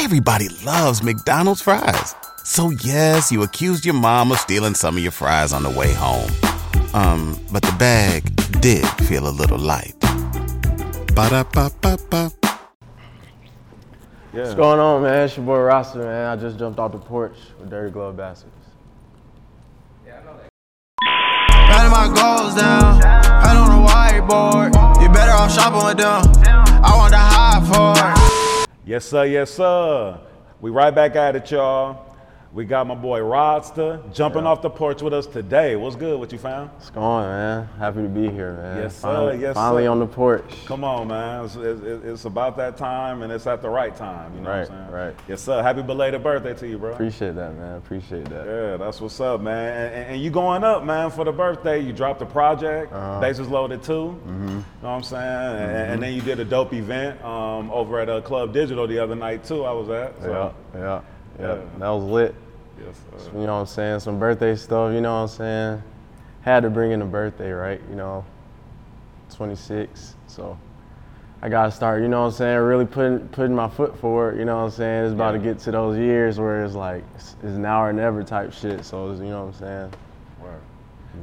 Everybody loves McDonald's fries. So yes, you accused your mom of stealing some of your fries on the way home. Um, but the bag did feel a little light. Ba-da-ba-ba-ba. Yeah. What's going on, man? It's your boy Rod$ta, man. I just jumped off the porch with Dirty Glove Bastards. Writing my goals down, right on the whiteboard. You better off shopping with them. I want the high for it. Yes, sir. Yes, sir. We right back at it, y'all. We got my boy Rod$ta jumping off the porch with us today. What's good? What you found? What's going, man? Happy to be here, man. Yes, sir. Finally, Yes, finally sir. on the porch. Come on, man. It's, it's, it's about that time, and it's at the right time. You know Right, what I'm saying? right. Yes, sir. Happy belated birthday to you, bro. Appreciate that, man. Appreciate that. Yeah, that's what's up, man. And, and- you going up, man, for the birthday. You dropped a project, Uh-huh. Bases Loaded 2. Mm-hmm. You know what I'm saying? And, and then you did a dope event um, over at uh, Club Digital the other night, too, I was at. So, Yeah, yeah, yeah. Yeah. That was lit. Yes, sir. You know what I'm saying? Some birthday stuff, you know what I'm saying? Had to bring in a birthday, right? You know, 26. So I gotta start, you know what I'm saying, really putting putting my foot forward, you know what I'm saying? It's about to get to those years where it's like it's, it's now or never type shit. So it's, you know what I'm saying? Word.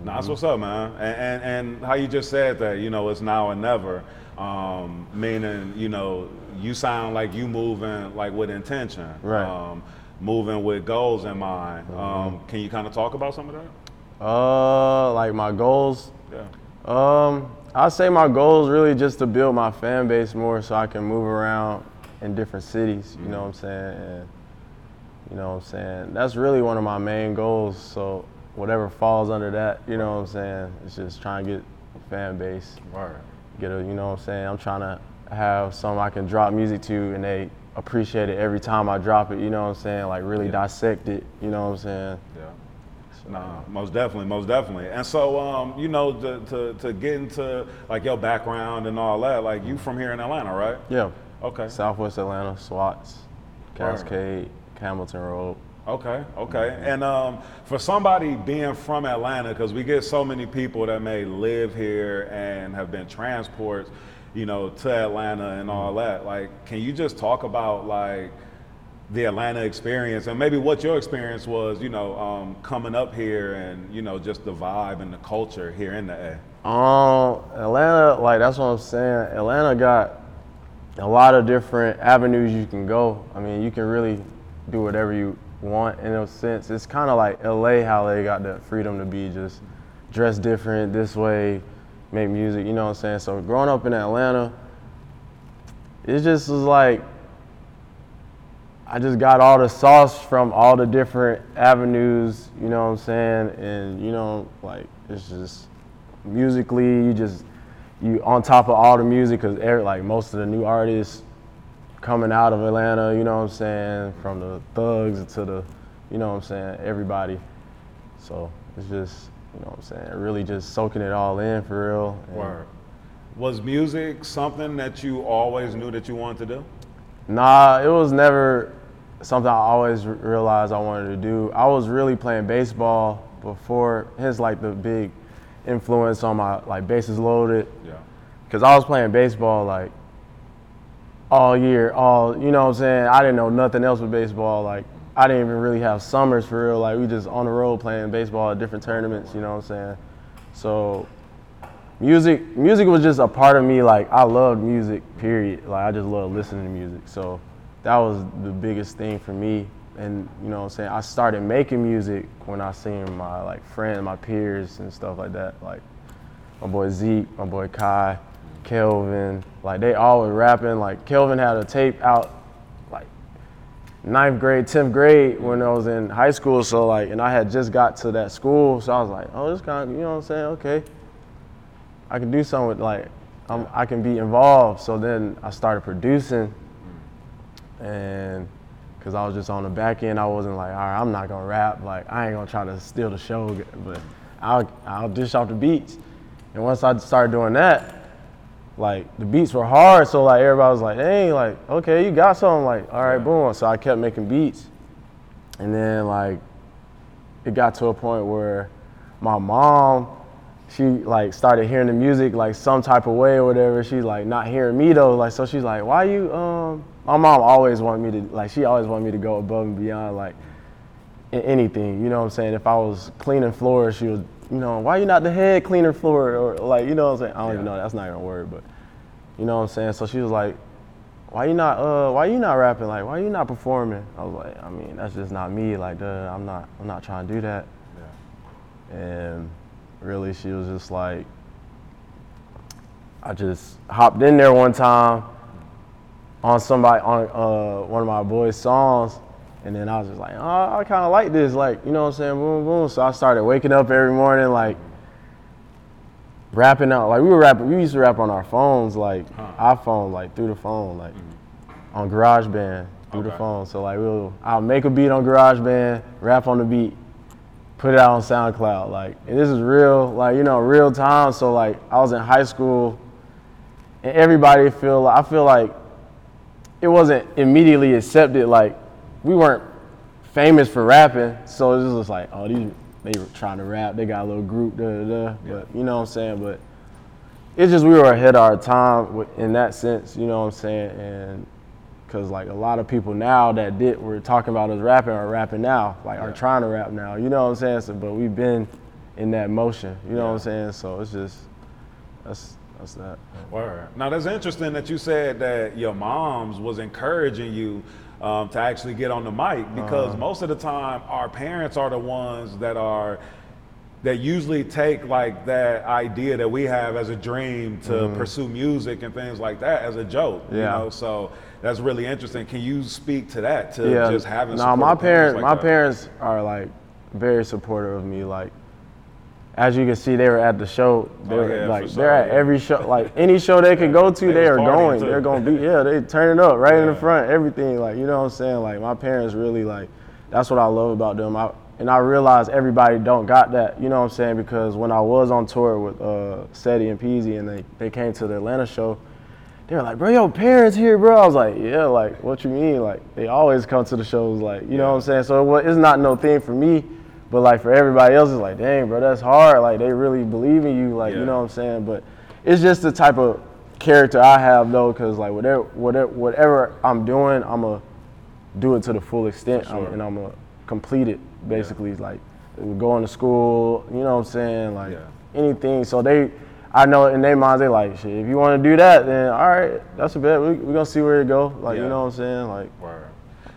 Nah, that's what's up, man. And, and and how you just said that, you know, it's now or never. Um, meaning, you know, you sound like you moving like with intention. Right. Um, moving with goals in mind. Um, can you kind of talk about some of that? Uh, like my goals, Yeah. Um, I say my goal is really just to build my fan base more so I can move around in different cities, you know what I'm saying? And you know what I'm saying? That's really one of my main goals. So whatever falls under that, you know what I'm saying? It's just trying to get a fan base, Word. get a, you know what I'm saying? I'm trying to have some I can drop music to and they appreciate it every time I drop it, you know what I'm saying? Like really dissect it, you know what I'm saying? Yeah. Nah, most definitely, most definitely. And so, um, you know, to, to, to get into like your background and all that, like you from here in Atlanta, right? Yeah. Okay. Southwest Atlanta, SWATs. Cascade, Hamilton Road. Okay, okay. And um, for somebody being from Atlanta, because we get so many people that may live here and have been transported, you know, to Atlanta and all that. Like, can you just talk about like the Atlanta experience and maybe what your experience was, you know, um, coming up here and you know just the vibe and the culture here in the A. Um, Atlanta, like that's what I'm saying. Atlanta got a lot of different avenues you can go. I mean, you can really do whatever you want in a sense. It's kind of like LA, how they got the freedom to be just dressed different this way, make music. You know what I'm saying? So growing up in Atlanta, it just was like I just got all the sauce from all the different avenues, you know what I'm saying? And you know, like it's just musically, you just you on top of all the music because like most of the new artists coming out of Atlanta, you know what I'm saying, from the thugs to the, you know what I'm saying, everybody. So it's just, you know what I'm saying, really just soaking it all in for real. And Word. Was music something that you always knew that you wanted to do? Nah, it was never something I always realized I wanted to do. I was really playing baseball before, hence like the big influence on my like bases loaded. Yeah. Cause I was playing baseball like all year, all you know what I'm saying? I didn't know nothing else with baseball. Like I didn't even really have summers for real. Like we just on the road playing baseball at different tournaments, you know what I'm saying? So music music was just a part of me like I loved music, period. Like I just love listening to music. So that was the biggest thing for me. And you know what I'm saying? I started making music when I seen my like friends, my peers and stuff like that. Like my boy Zeke, my boy Kai, Kelvin, like they all were rapping. Like Kelvin had a tape out ninth grade, tenth grade when I was in high school. So like, and I had just got to that school, so I was like, oh, this kind of, you know what I'm saying? Okay, I can do something with like, I'm, I can be involved. So then I started producing, and because I was just on the back end, I wasn't like, all right, I'm not gonna rap. Like I ain't gonna try to steal the show, but I'll I'll dish off the beats. And once I started doing that, like the beats were hard, so like everybody was like, "Hey, like okay, you got something." Like, all right, boom. So I kept making beats, and then like it got to a point where my mom she like started hearing the music like some type of way or whatever. She's like not hearing me though. Like so she's like, why you um my mom always wanted me to like she always wanted me to go above and beyond like in anything, you know what I'm saying? If I was cleaning floors, she was, you know, why you not the head cleaner floor or like, you know what I'm saying? I don't even know, that's not even a word, but you know what I'm saying? So she was like, why you not uh why you not rapping? Like why you not performing? I was like, I mean, that's just not me. Like, duh, I'm not I'm not trying to do that. And really she was just like I just hopped in there one time on somebody on uh, one of my boys' songs, and then I was just like, oh, I kind of like this, like you know what I'm saying, boom, boom. So I started waking up every morning, like rapping out, like we were rapping, we used to rap on our phones, like iPhone, like through the phone, like on GarageBand through the phone. So like we'll, I'll make a beat on GarageBand, rap on the beat, put it out on SoundCloud, like, and this is real, like you know, real time. So like I was in high school, and everybody feel, I feel like it wasn't immediately accepted. Like we weren't famous for rapping, so it was just like, oh, these they were trying to rap. They got a little group, da da da. But you know what I'm saying. But it's just we were ahead of our time in that sense. You know what I'm saying. And because like a lot of people now that did were talking about us rapping are rapping now, like are trying to rap now. You know what I'm saying. So, but we've been in that motion. You know what I'm saying. So it's just that's that's that. Word. Now that's interesting that you said that your mom's was encouraging you um, to actually get on the mic because Uh-huh. most of the time our parents are the ones that are that usually take like that idea that we have as a dream to pursue music and things like that as a joke. You Mm-hmm. Know, so that's really interesting. Can you speak to that? To yeah. just having no, my parents, like my that? parents are like very supportive of me. Like, as you can see, they were at the show. They Oh, were, yeah, like they're at yeah. every show. Like any show they can go to, They they, are going. too. They're gonna be yeah. They turn it up right in the front. Everything like you know what I'm saying. Like my parents really like. That's what I love about them. I, and I realize everybody don't got that. You know what I'm saying? Because when I was on tour with uh, Seddy and Peezy, and they they came to the Atlanta show. They were like, bro, your parents here, bro. I was like, yeah, like, what you mean? Like, they always come to the shows, like, you know what I'm saying? So it it's not no thing for me, but like for everybody else, it's like, dang, bro, that's hard. Like, they really believe in you, like, Yeah. you know what I'm saying? But it's just the type of character I have, though, because like whatever, whatever, whatever I'm doing, I'm gonna do it to the full extent, I'm- and I'm gonna complete it. Basically, like going to school, you know what I'm saying? Like Yeah. anything. So they, I know in their minds, they like, shit, if you want to do that, then all right, that's a bet. We we gonna see where it go. Like Yeah. you know what I'm saying? Like Word.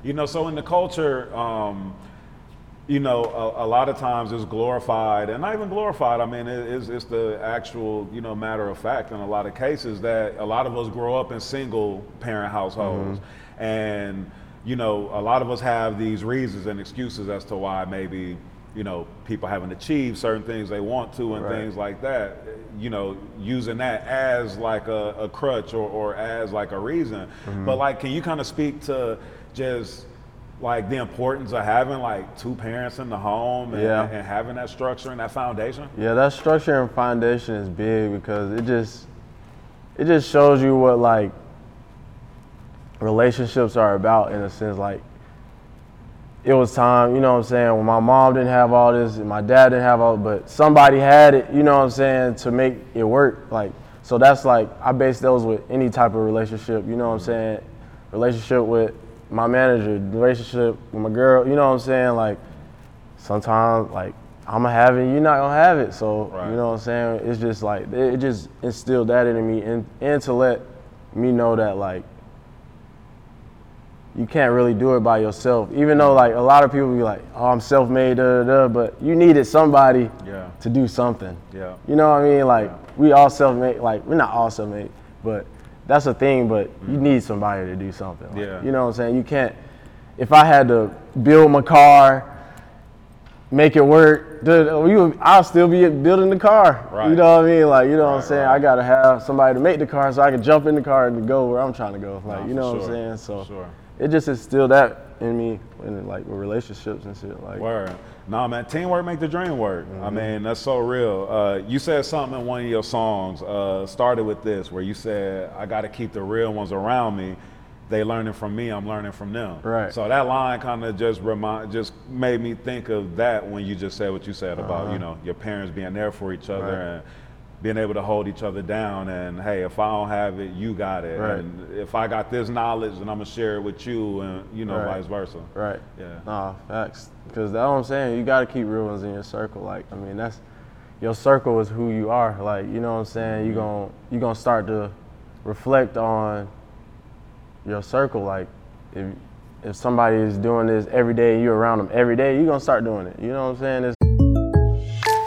You know, so in the culture, um, you know, a, a lot of times it's glorified, and not even glorified. I mean, it, it's, it's the actual, you know, matter of fact in a lot of cases that a lot of us grow up in single parent households, mm-hmm. and you know, a lot of us have these reasons and excuses as to why maybe, you know, people haven't achieved certain things they want to and Right. things like that. You know, using that as like a, a crutch or, or as like a reason. Mm-hmm. But like, can you kind of speak to just like the importance of having like two parents in the home and, Yeah. and having that structure and that foundation? yeah, that structure and foundation is big because it just it just shows you what like relationships are about in a sense. Like it was time, you know what I'm saying, when my mom didn't have all this and my dad didn't have all but somebody had it, you know what I'm saying, to make it work. Like so that's like I base those with any type of relationship, you know what I'm saying? Relationship with my manager, relationship with my girl, you know what I'm saying? Like sometimes like I'ma have it, you're not gonna have it. So Right. you know what I'm saying? It's just like it just instilled that into me and, and to let me know that like you can't really do it by yourself. Even though like a lot of people be like, oh I'm self made, da da da, but you needed somebody Yeah. to do something. Yeah. You know what I mean? Like we all self made like we're not all self made, but that's a thing, but you mm-hmm. need somebody to do something. Like, Yeah. You know what I'm saying? You can't if I had to build my car, make it work, dude, you, I'll still be building the car. Right. You know what I mean? Like, you know what I'm saying? right. I gotta have somebody to make the car so I can jump in the car and go where I'm trying to go. Like, you know what sure, I'm saying? So for sure. It just instilled that in me in like with relationships and shit. Like Word. Nah, man, teamwork make the dream work. I mean, that's so real. Uh, you said something in one of your songs, uh, started with this, where you said, I got to keep the real ones around me they learning from me, I'm learning from them. Right. So that line kind of just remind, just made me think of that when you just said what you said about you know your parents being there for each other Uh-huh. Right. and being able to hold each other down and hey, if I don't have it, you got it. Right. And if I got this knowledge, then I'm gonna share it with you, and you know, Right. vice versa. Right. Yeah. Nah, facts. Because that's what I'm saying. You got to keep real ones in your circle. Like, I mean, that's your circle is who you are. Like, you know what I'm saying. You mm-hmm. gon' you gonna start to reflect on your circle. Like, if if somebody is doing this every day, you're around them every day, you're gonna start doing it. You know what I'm saying? It's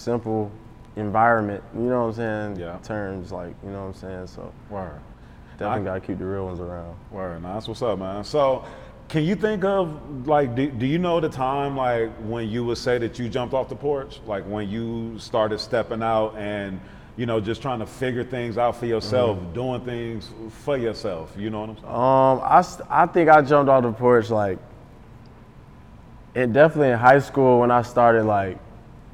simple environment. You know what I'm saying? Yeah. Terms like you know what I'm saying. So Word. definitely I- got to keep the real ones around. Word, nah, that's what's up, man. So, can you think of like, do, do you know the time like when you would say that you jumped off the porch, like when you started stepping out and you know just trying to figure things out for yourself, doing things for yourself. You know what I'm saying? Um, I, st- I think I jumped off the porch like, it definitely in high school when I started like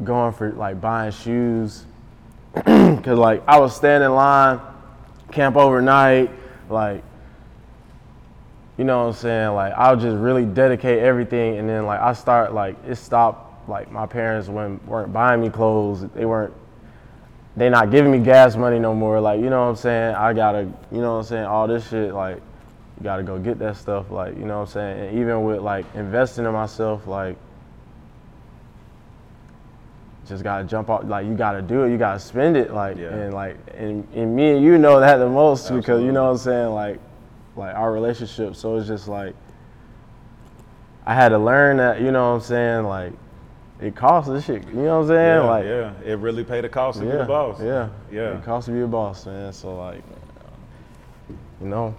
going for like buying shoes, cause like I was standing in line, camp overnight, like, you know what I'm saying? Like I'll just really dedicate everything, and then like I start like it stopped. Like my parents when weren't buying me clothes, they weren't they not giving me gas money no more. Like, you know what I'm saying? I gotta, you know what I'm saying? All this shit, like, you gotta go get that stuff. Like, you know what I'm saying? And even with like investing in myself, like, just gotta jump out. Like, you gotta do it. You gotta spend it. Like, Yeah. and like, and, and me and you know that the most because you know what I'm saying? Like, like our relationship. So it's just like, I had to learn that. You know what I'm saying? Like, it costs this shit. You know what I'm saying? yeah, like, yeah, it really paid the cost to be a boss. Yeah, yeah, It costs to be a boss, man. So like, you know,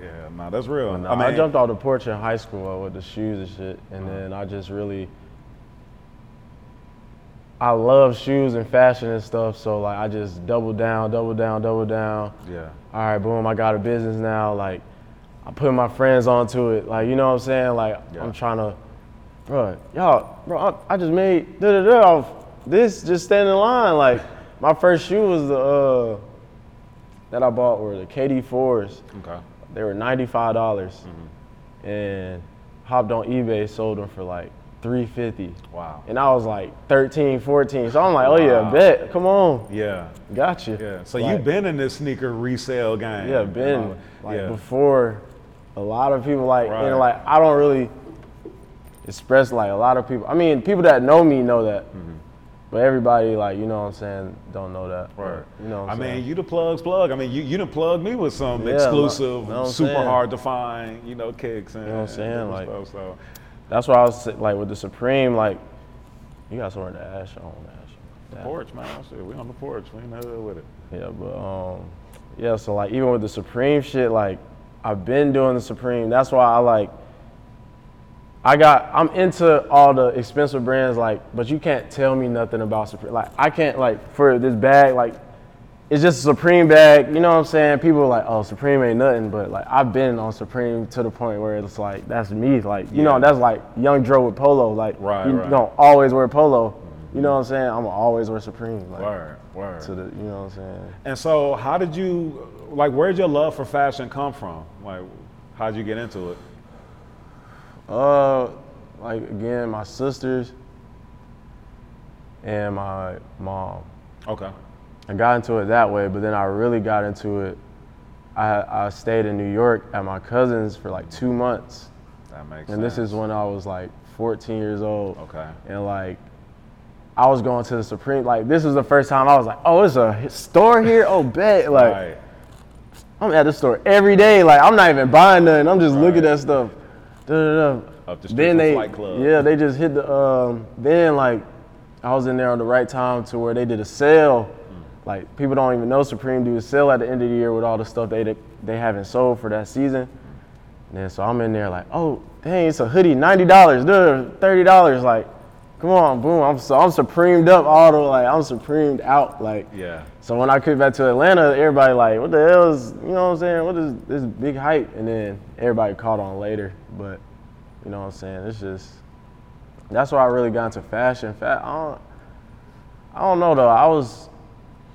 yeah. Nah, that's real. I, I jumped off the porch in high school uh, with the shoes and shit, and then I just really, I love shoes and fashion and stuff. So like, I just double down, double down, double down. Yeah, All right, boom, I got a business now. Like, I put my friends onto it. Like, you know what I'm saying? Like, Yeah. I'm trying to, bro, y'all, bro, I, I just made da da da off this just standing in line. Like, my first shoe was the uh that I bought were the KD fours. okay. They were ninety-five dollars, Mm-hmm. and hopped on eBay, sold them for like three fifty. Wow. And I was like 13, 14. So I'm like, oh yeah, bet, come on, Yeah, Gotcha. yeah. So Like- you've been in this sneaker resale game. yeah, been like yeah. before a lot of people like Right. and like I don't really express like a lot of people. I mean, people that know me know that, but everybody like you know what I'm saying don't know that. Mm-hmm. Right. You know what I I'm saying? mean, you the plugs plug. I mean, you you done plugged me with some Yeah, exclusive, know what I'm super saying? hard to find, you know, kicks and you know what I'm saying? Like- stuff, so That's why I was like with the Supreme like, you got somewhere to ash on the ash. Yeah. porch, man. Shit, we on the porch. We in the with it. Yeah, but um, yeah. So like even with the Supreme shit, like I've been doing the Supreme. That's why I like. I got. I'm into all the expensive brands, like, but you can't tell me nothing about Supreme. Like I can't like for this bag, like. It's just Supreme bag, you know what I'm saying? People are like, "Oh, Supreme ain't nothing," but like I've been on Supreme to the point where it's like that's me, like you know, that's like Young Dro with Polo, like Right, you right. don't always wear Polo, you know what I'm saying? I'm always wear Supreme, like Word, word. to the, you know what I'm saying? And so, how did you like? Where'd your love for fashion come from? Like, how'd you get into it? Uh, like again, my sisters and my mom. Okay. I got into it that way, but then I really got into it. I I stayed in New York at my cousin's for like two months, That makes and sense. this is when I was like 14 years old. Okay. And like, I was going to the Supreme. Like, this was the first time I was like, oh, it's a store here. Oh, bet. Like, right. I'm at the store every day. Like I'm not even buying nothing. I'm just looking at stuff. Up the street then they, Flight Club. yeah, they just hit the. Um, then like, I was in there on the right time to where they did a sale. Like people don't even know Supreme do a sale at the end of the year with all the stuff they they haven't sold for that season. And then so I'm in there like, oh, dang, it's a hoodie, ninety dollars, dude, thirty dollars. Like, come on, boom. I'm so I'm supremed up all the like I'm supremed out like. Yeah. So when I came back to Atlanta, everybody like, what the hell is, you know what I'm saying? What is this big hype? And then everybody caught on later. But you know what I'm saying? It's just that's why I really got into fashion. Fa- I don't, I don't know though. I was,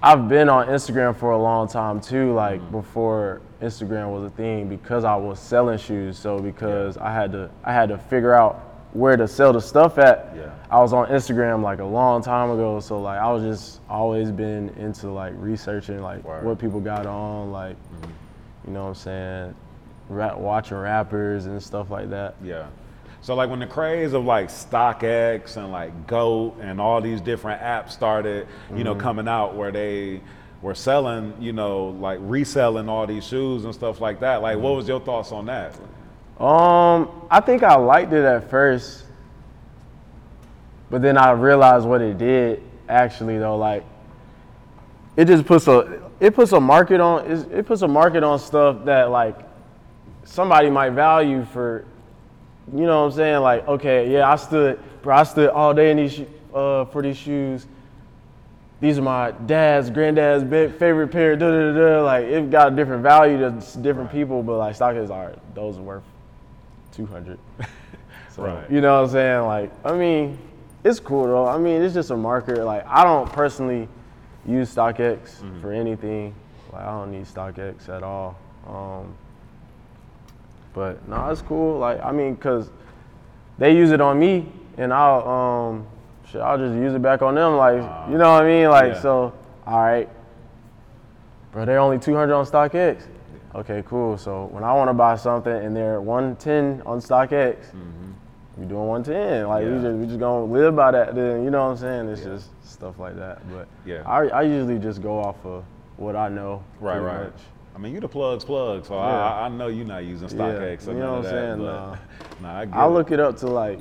I've been on Instagram for a long time too. Like mm. before Instagram was a thing, because I was selling shoes. So because I had to, I had to figure out where to sell the stuff at. Yeah. I was on Instagram like a long time ago. So like I was just always been into like researching like Word. what people got on, like, mm. you know what I'm saying, rap, watching rappers and stuff like that. Yeah. So like when the craze of like StockX and like Goat and all these different apps started, you Mm-hmm. know, coming out where they were selling, you know, like reselling all these shoes and stuff like that. Like, Mm-hmm. what was your thoughts on that? Um, I think I liked it at first, but then I realized what it did actually though. Like, it just puts a it puts a market on it puts a market on stuff that like somebody might value for. You know what I'm saying? Like, okay, yeah, I stood, bro, I stood all day in these uh, for these shoes. These are my dad's, granddad's favorite pair. Da, da, da, da. Like, it got a different value to different people, but like, stock is are those are worth 200. So, Right. You know what I'm saying? Like, I mean, it's cool though. I mean, it's just a marker. Like, I don't personally use StockX for anything. Like, I don't need StockX at all. Um, but no, it's cool. Like, I mean, cause they use it on me, and I'll um, shit, I'll just use it back on them. Like, you know what I mean? Like, yeah. so, all right, bro, they're only 200 on StockX. Okay, cool. So when I want to buy something and they're 110 on StockX, we doing 110. Like we Mm-hmm. Just we just gonna live by that. Then you know what I'm saying? It's just stuff like that. But Yeah. I, I usually just go off of what I know. Right, right. much. I mean, you the plugs plug, so Yeah. I, I know you're not using Yeah, StockX or you know what. I'm saying? but, nah, I get I look it up to like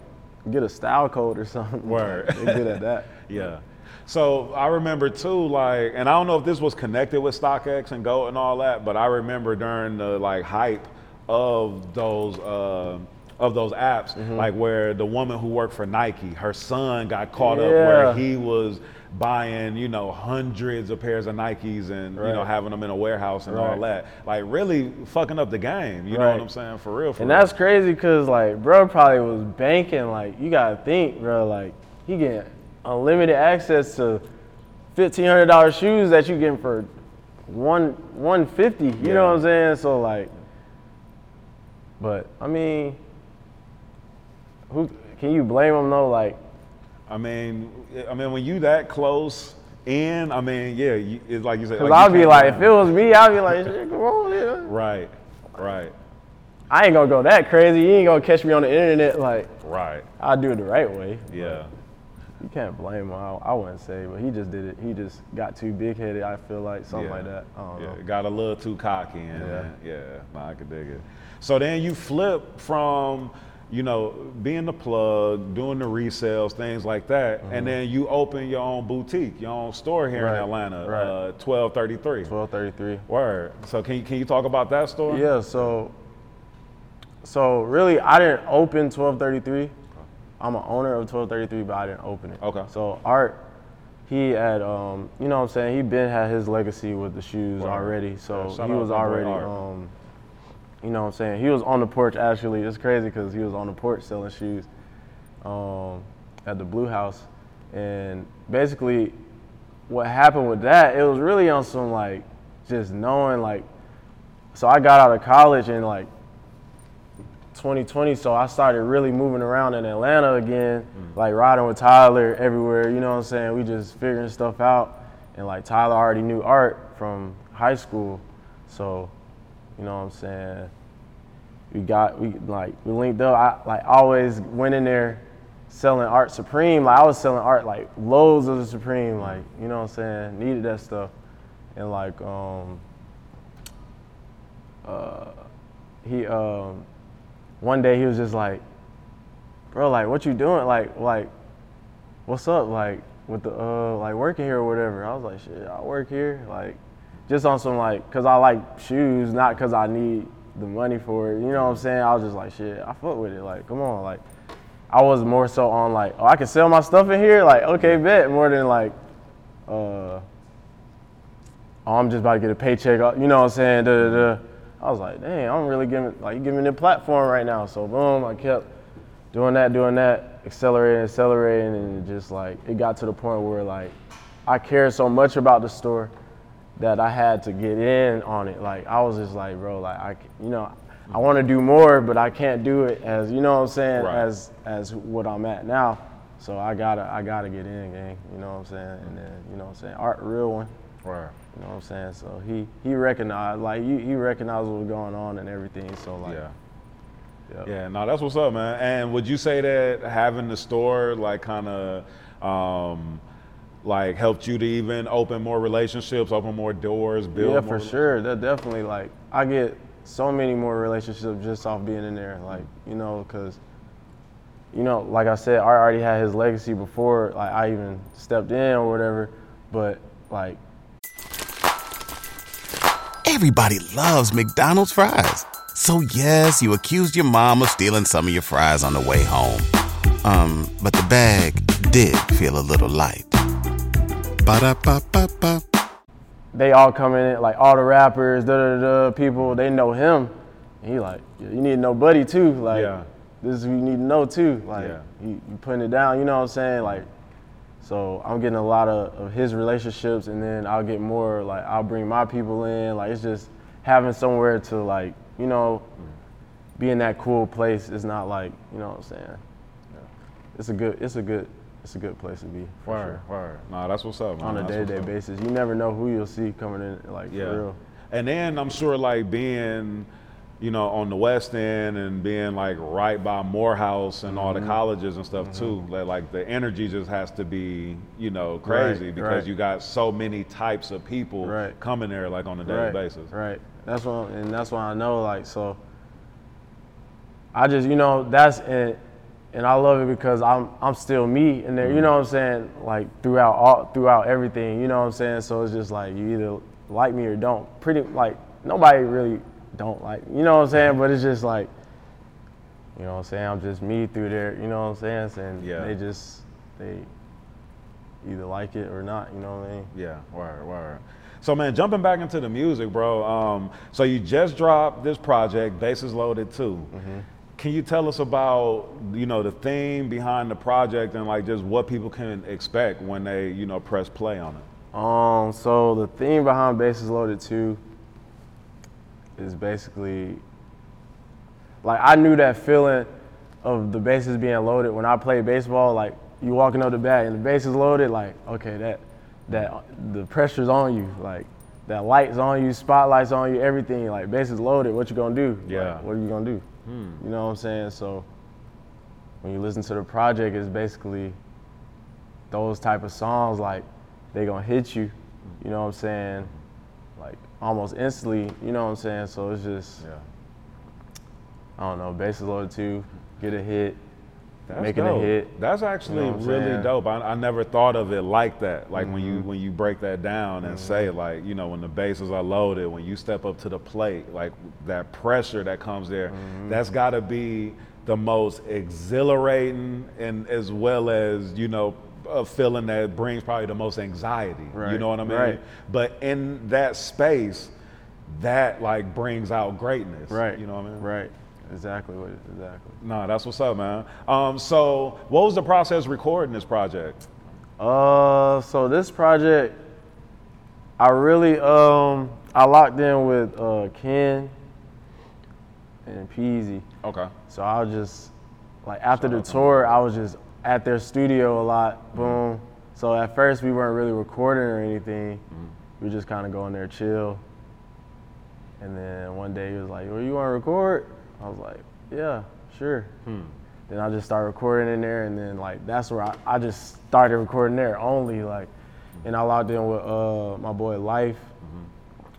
get a style code or something. Word. They good at that. Yeah. So I remember too, like, and I don't know if this was connected with StockX and Go and all that, but I remember during the like hype of those uh, of those apps, Mm-hmm. like where the woman who worked for Nike, her son got caught up where he was buying, you know, hundreds of pairs of Nikes and you know having them in a warehouse and all that, like really fucking up the game. You know what I'm saying? For real. For And real. that's crazy because like bro probably was banking like you gotta think bro like he getting unlimited access to fifteen hundred dollar shoes that you getting for one one fifty. You Yeah. know what I'm saying? So like, but I mean, who can you blame him though? Like I mean, I mean, when you that close in, I mean, yeah, you, it's like you said. Cause like, I'll be like, blame if it was me, I'd be like, shit, come on. Right, right, I ain't gonna go that crazy. You ain't gonna catch me on the internet. Like, right. I'll do it the right way. Yeah, You can't blame him. I, I wouldn't say, but he just did it. He just got too big headed. I feel like something yeah. like that. Don't yeah, know. got a little too cocky, and Yeah. yeah, yeah, nah, I could dig it. So then you flip from, you know, being the plug, doing the resales, things like that, and then you open your own boutique, your own store here in Mm-hmm. Atlanta, right. uh, twelve thirty three. Twelve thirty three. Word. So can you, can you talk about that store? Yeah. So, so really, I didn't open twelve thirty three. I'm an owner of twelve thirty three, but I didn't open it. Okay. So Art, he had, um, you know, what I'm saying, he been had his legacy with the shoes Word. already. So Yeah, he was already, um, you know, what I'm saying, he was on the porch. Actually, it's crazy because he was on the porch selling shoes um, at the Blue House, and basically, what happened with that, it was really on some like just knowing like. So I got out of college in like 2020, so I started really moving around in Atlanta again, like riding with Tyler everywhere. You know what I'm saying? We just figuring stuff out, and like Tyler already knew art from high school, so you know what I'm saying. We got we like we linked up. I like always went in there selling art Supreme. Like I was selling art like loads of the Supreme. Like you know what I'm saying. Needed that stuff, and like um uh he um one day he was just like, bro, like what you doing? Like like what's up? Like with the uh like working here or whatever. I was like, shit, I work here. Like just on some like cause I like shoes, not cause I need the money for it. You know what I'm saying? I was just like, shit, I fuck with it. Like, come on, like. I was more so on like, oh, I can sell my stuff in here. Like, okay, bet. More than like, uh, oh, I'm just about to get a paycheck. uh, You know what I'm saying? Da, da, da. I was like, dang, I'm really giving like you giving me the platform right now. So boom, I kept doing that, doing that, accelerating, accelerating, and just like it got to the point where like I cared so much about the store that I had to get in on it. Like I was just like, bro, like I, you know, I want to do more, but I can't do it as you know what I'm saying Right. as as what I'm at now. So I gotta I gotta get in, gang. You know what I'm saying? And then you know what I'm saying? Art, real one. Right. You know what I'm saying? So he he recognized like he, he recognized what was going on and everything. So like Yeah. Yep. Yeah, no, that's what's up, man. And would you say that having the store like kind of um, like helped you to even open more relationships, open more doors, build Yeah, more for sure. That definitely like I get so many more relationships just off being in there. Like you know, cause you know, like I said, Art already had his legacy before like I even stepped in or whatever. But like Everybody loves McDonald's fries. So yes, you accused your mom of stealing some of your fries on the way home. Um, but the bag did feel a little light. Ba-da-ba-ba-ba. they all come in like all the rappers, da da da, people they know him. And he like, you need to know Buddy too. Like Yeah. this is who you need to know too. Like Yeah. you, you putting it down. You know what I'm saying? Like so I'm getting a lot of, of his relationships, and then I'll get more like I'll bring my people in. Like it's just having somewhere to like you know be in that cool place. It's not like you know what I'm saying. It's a good. It's a good. It's a good place to be. For Word, word. Nah, that's what's up, man. On a day to day basis, you never know who you'll see coming in. Like Yeah. for real. And then I'm sure like being, you know, on the West End and being like right by Morehouse and all the Mm-hmm. colleges and stuff too. Like, like the energy just has to be, you know, crazy Right, because right. you got so many types of people Right. coming there like on a daily basis. Right. That's what, and that's why I know. Like, so I just, you know, that's and and I love it because I'm I'm still me in there. You know what I'm saying? Like throughout all throughout everything. You know what I'm saying? So it's just like you either like me or don't. Pretty like nobody really don't like. Me, you know what I'm saying? But it's just like. You know what I'm saying? I'm just me through there. You know what I'm saying? And Yeah. they just they either like it or not. You know what I mean? Yeah, word, word. So man, jumping back into the music, bro. Um, so you just dropped this project, Bases Loaded 2. Can you tell us about, you know, the theme behind the project and like just what people can expect when they, you know, press play on it? Um, so the theme behind Bases Loaded 2 is basically like I knew that feeling of the bases being loaded when I played baseball. Like you walking up the bat and the bases loaded, like okay, that that the pressure's on you, like that light's on you, spotlight's on you, everything. Like bases loaded, what you gonna do? Like, Yeah. what are you gonna do? Hmm. You know what I'm saying? So when you listen to the project, it's basically those type of songs like they gonna hit you. You know what I'm saying? Like almost instantly. You know what I'm saying? So it's just Yeah. I don't know. Bases loaded two, get a hit, That's making dope. a hit. That's actually You know really saying? dope. I, I never thought of it like that. Like when Mm-hmm. you when you break that down and say like you know when the bases are loaded, when you step up to the plate, like that pressure that comes there, Mm-hmm. that's got to be the most exhilarating and as well as you know a feeling that brings probably the most anxiety. You know what I mean? right. But in that space, that like brings out greatness. Right. You know what I mean? Right. Exactly. What, exactly. No, that's what's up, man. Um, so, what was the process recording this project? Uh, so this project, I really um I locked in with uh Ken and Peezy. Okay. So I was just like after the tour, I was just at their studio a lot. Boom. So at first we weren't really recording or anything. We just kind of going there chill. And then one day he was like, "Well, you want to record?" I was like, "Yeah, sure." Then I just started recording in there, and then like that's where I, I just started recording there only like, and I logged in with uh my boy Life,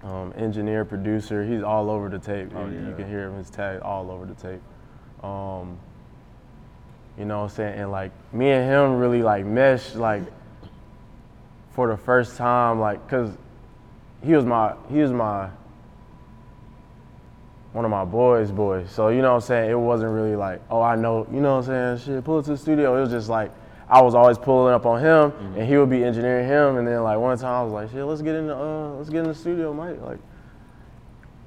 um, engineer producer. He's all over the tape. You- you, yeah. can hear him his tag all over the tape. Um, you know what I'm saying? And like me and him really like meshed like for the first time, like cause he was my he was my one of my boys' boys. So you know what I'm saying? It wasn't really like, oh, I know, you know what I'm saying? Shit, pull it to the studio. It was just like I was always pulling up on him, Mm-hmm. and he would be engineering him. And then like one time I was like, shit, let's get in the uh, let's get in the studio, Mike. Like,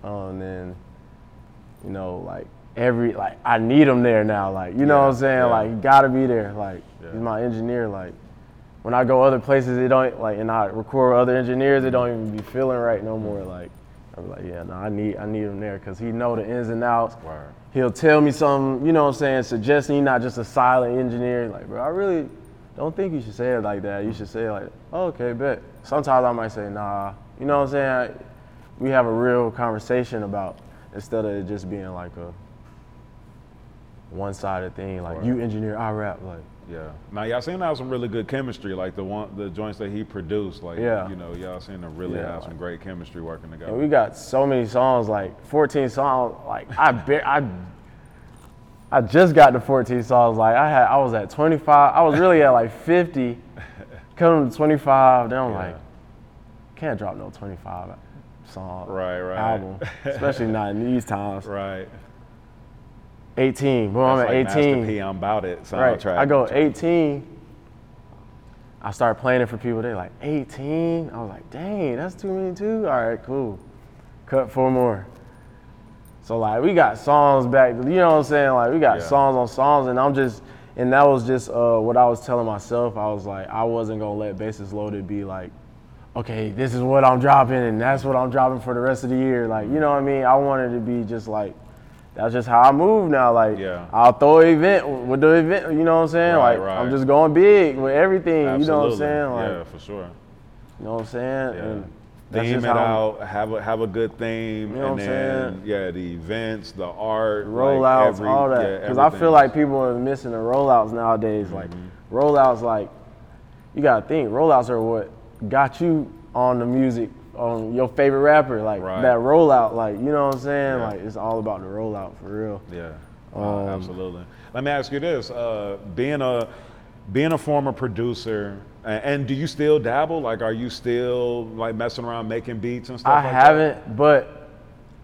uh, and then you know like every like I need him there now. Like you know what I'm saying? yeah. Like gotta be there. Like Yeah. he's my engineer. Like when I go other places, it don't like, and I record with other engineers, it don't even be feeling right no more. Like I'm like, yeah, no, I need, I need him there because he know the ins and outs. Word. He'll tell me something, you know what I'm saying, suggesting he's not just a silent engineer. Like, bro, I really don't think you should say it like that. You should say it like, oh, okay, bet. Sometimes I might say, nah, you know what I'm saying? I, we have a real conversation about instead of it just being like a one-sided thing, like you engineer, I rap, like. Yeah. Now y'all seem to have some really good chemistry, like the one the joints that he produced. Like Yeah. you know, y'all seem to really Yeah, have some great chemistry working together. We got so many songs, like 14 songs. Like I, bar- I, I just got to 14 songs. Like I had, I was at 25. I was really at like 50. Coming to 25, then I'm Yeah. like, can't drop no 25 song Right, right. album, especially not in these times. right. 18, boom, I'm That's at like 18. Master P, I'm about it Right. soundtrack. I go 18. I start playing it for people. They're like 18. I was like, dang, that's too many too. All right, cool. Cut four more. So like we got songs back. You know what I'm saying? Like we got Yeah. songs on songs, and I'm just, and that was just uh, what I was telling myself. I was like, I wasn't gonna let Bases Loaded be like, okay, this is what I'm dropping, and that's what I'm dropping for the rest of the year. Like you know what I mean? I wanted to be just like. That's just how I move now. Like, Yeah. I'll throw an event with the event. You know what I'm saying? Right, like, right. I'm just going big with everything. You know what I'm saying? Like, yeah, for sure. you know what I'm saying? Yeah. And that's Theme it out, have a have a good theme, You know and what I'm then saying? yeah, the events, the art, rollouts, every- all that. yeah, Because I feel like people are missing the rollouts nowadays. Like Mm-hmm. rollouts, like you gotta think rollouts are what got you on the music, on your favorite rapper. Like Right. that rollout, like you know what I'm saying? Yeah. Like it's all about the rollout for real. Yeah, Um, uh, absolutely. Let me ask you this: uh, being a being a former producer, and, and do you still dabble? Like, are you still like messing around making beats and stuff? I like haven't, but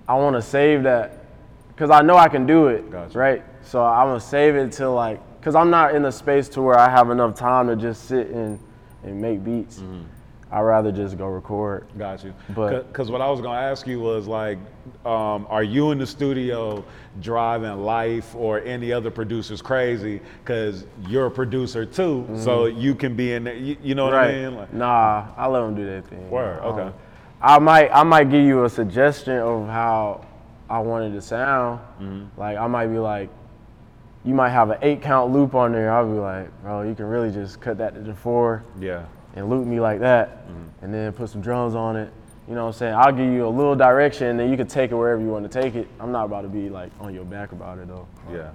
I want to save that because I know I can do it, Gotcha. right? So I'm gonna save it till like, cause I'm not in the space to where I have enough time to just sit and and make beats. Mm-hmm. I'd rather just go record. Got you. But- because what I was gonna ask you was like, um, are you in the studio driving Life or any other producers crazy? Because you're a producer too, so you can be in there. You, you know what Mm-hmm. right? I mean? Like, Nah, I let them do their thing. Word, okay. Um, I might I might give you a suggestion of how I wanted to sound. Mm-hmm. Like I might be like, you might have an eight count loop on there. I'll be like, bro, you can really just cut that to the four. yeah, and loop me like that, Mm-hmm. and then put some drums on it. You know what I'm saying? I'll give you a little direction, and then you can take it wherever you want to take it. I'm not about to be like on your back about it though. yeah.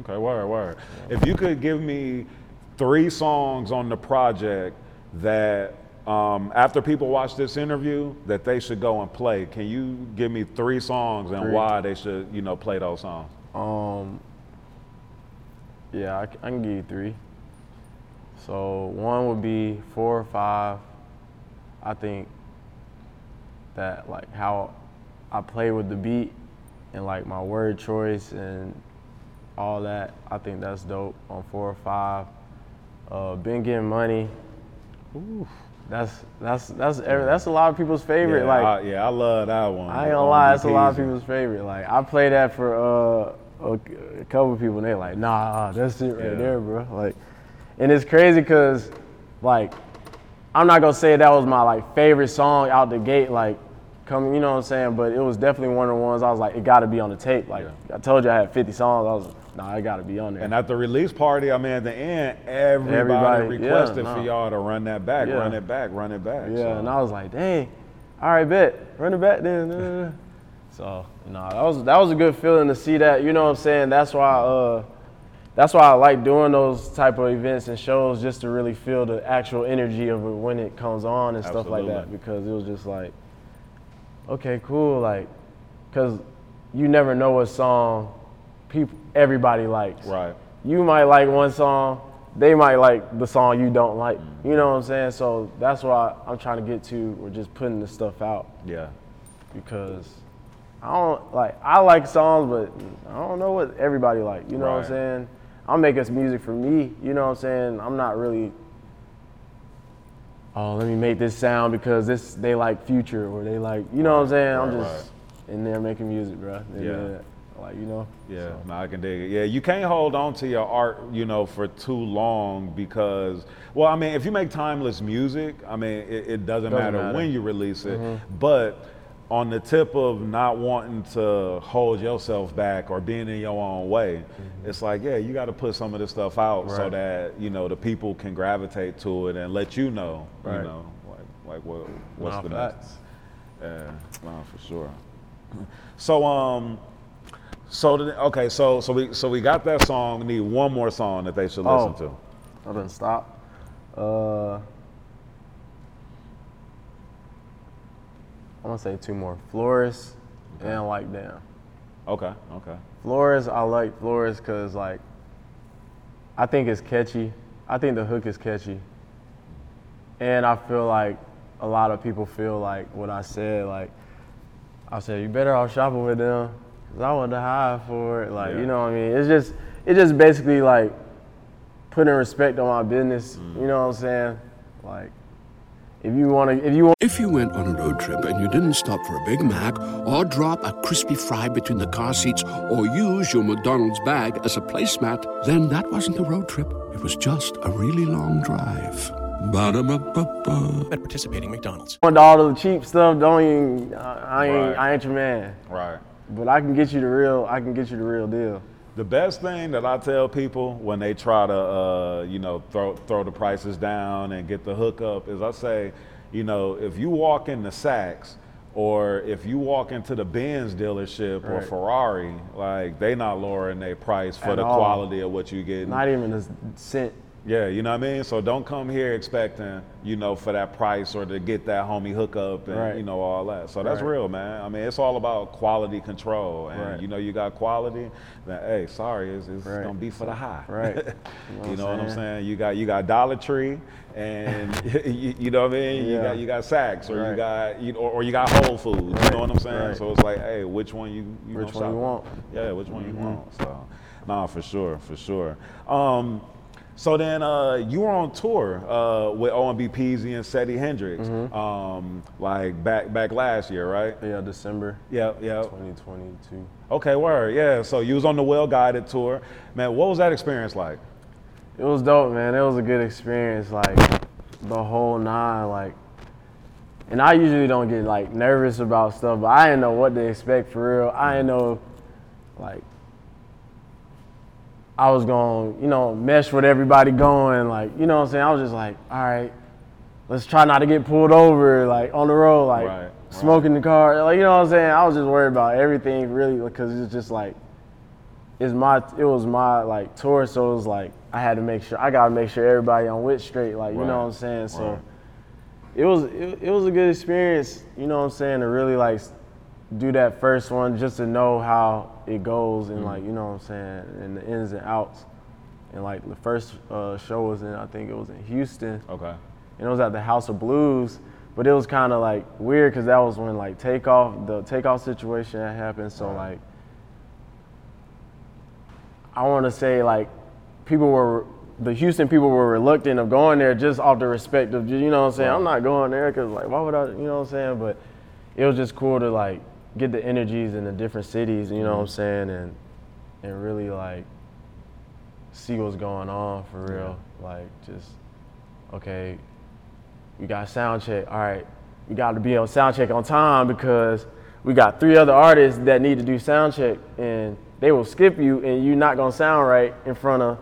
Okay, word, word. If you could give me three songs on the project that um, after people watch this interview that they should go and play, can you give me three songs and Three. why they should, you know, play those songs? Um, yeah, I can give you three. So one would be four or five. I think that like how I play with the beat and like my word choice and all that. I think that's dope on four or five. Uh, been getting money. Ooh, that's that's that's every, that's a lot of people's favorite. yeah, like I, yeah, I love that one. I ain't gonna lie, that's a lot of people's favorite. Like I play that for uh, a, a couple people, and they like, nah, that's it right Yeah. there, bro. Like, and it's crazy because, like, I'm not gonna say that was my like favorite song out the gate, like, coming, you know what I'm saying? But it was definitely one of the ones I was like, it got to be on the tape. Like I told you, I had 50 songs. I was, like, nah, I got to be on there. And at the release party, I mean, at the end, everybody, Everybody, yeah, requested for y'all to run that back, Yeah. run it back, run it back. Yeah, so. and I was like, dang, all right, bet, run it back then. so, no, that was that was a good feeling to see that. You know what I'm saying? That's why, uh, that's why I like doing those type of events and shows just to really feel the actual energy of it when it comes on and stuff like that. Because it was just like, okay, cool, like, cause you never know what song people everybody likes. Right. You might like one song, they might like the song you don't like. Mm-hmm. You know what I'm saying? So that's why I'm trying to get to. We're just putting this stuff out Yeah. because I don't like I like songs, but I don't know what everybody like. You know what I'm saying? I'm making some music for me. You know what I'm saying? I'm not really. Oh, let me make this sound because this they like Future or they like you know what I'm saying? I'm Right, just in there making music, bro. Yeah. Like you know. Yeah, So, no, I can dig it. Yeah, you can't hold on to your art, you know, for too long because, well, I mean, if you make timeless music, I mean, it, it doesn't, Doesn't matter, matter. when you release it. Mm-hmm. But on the tip of not wanting to hold yourself back or being in your own way, it's like, yeah, you got to put some of this stuff out so that you know the people can gravitate to it and let you know, you know, like, like what, what's Nah, the next. Yeah, no, for sure. So um, so the, okay, so so we so we got that song. We need one more song that they should listen Oh. to. I didn't stop. Uh, I'm gonna say two more. Flores and like damn. Okay, okay. Flores, I like Flores because like I think it's catchy. I think the hook is catchy, and I feel like a lot of people feel like what I said. Like I said, you better off shopping with them because I want to hire for it. Like Yeah. you know what I mean? It's just it's just basically like putting respect on my business. You mm. know what I'm saying? Like if you want to, if you want. If you went on a road trip and you didn't stop for a Big Mac or drop a crispy fry between the car seats or use your McDonald's bag as a placemat, then that wasn't a road trip. It was just a really long drive. Ba-da-ba-ba-ba. At participating McDonald's. want all the cheap stuff, don't even. I, I ain't. Right. I ain't your man. Right. But I can get you the real. I can get you the real deal. The best thing that I tell people when they try to, uh, you know, throw throw the prices down and get the hookup is I say, you know, if you walk into Saks or if you walk into the Benz dealership or Ferrari, like they not lowering their price for At the all. quality of what you get. Not even a cent. Yeah, you know what I mean? So don't come here expecting, you know, for that price or to get that homie hookup and, Right. you know, all that. So that's Right. real, man. I mean, it's all about quality control. And, Right. you know, you got quality, then, hey, sorry, it's, it's going to be for the high. Right. you know what I'm saying? You got you got Dollar Tree and, you, you know what I mean? Yeah. You got you got Saks or you got, you, or, or you got Whole Foods. You know what I'm saying? Right. So it's like, hey, which one you, you Which one you want? Yeah, which one you Mm-hmm. want. So, nah, for sure, for sure. Um, so then uh, you were on tour uh, with OMB Peezy and Seddy Hendrinx, Mm-hmm. um, like back back last year, right? Yeah, December Yeah, yeah. 2022. Okay, word. Yeah. So you was on the Well Guided tour, man. What was that experience like? It was dope, man. It was a good experience. Like the whole nine. Like, and I usually don't get like nervous about stuff, but I didn't know what to expect for real. I didn't know, like. I was going, you know, mesh with everybody going, like, you know what I'm saying? I was just like, all right, let's try not to get pulled over, like, on the road, like, Right, right. smoking the car, like, you know what I'm saying? I was just worried about everything, really, because it's just like, it's my, it was my, like, tour, so it was like, I had to make sure, I gotta make sure everybody on wit straight, like, you Right, know what I'm saying? So, right. it was, it, it was a good experience, you know what I'm saying, to really, like, do that first one just to know how it goes and like you know what I'm saying and the ins and outs. And like the first uh, show was in I think it was in Houston Okay. and it was at the House of Blues, but it was kind of like weird because that was when like takeoff the takeoff situation had happened. So like I want to say like people were the Houston people were reluctant of going there just off the respect of you know what I'm saying. I'm not going there because like why would I you know what I'm saying? But it was just cool to like get the energies in the different cities. You know what I'm mm-hmm. saying and and really like see what's going on for real. Like just okay, we got sound check. All right, we got to be on sound check on time because we got three other artists that need to do sound check, and they will skip you, and you're not gonna sound right in front of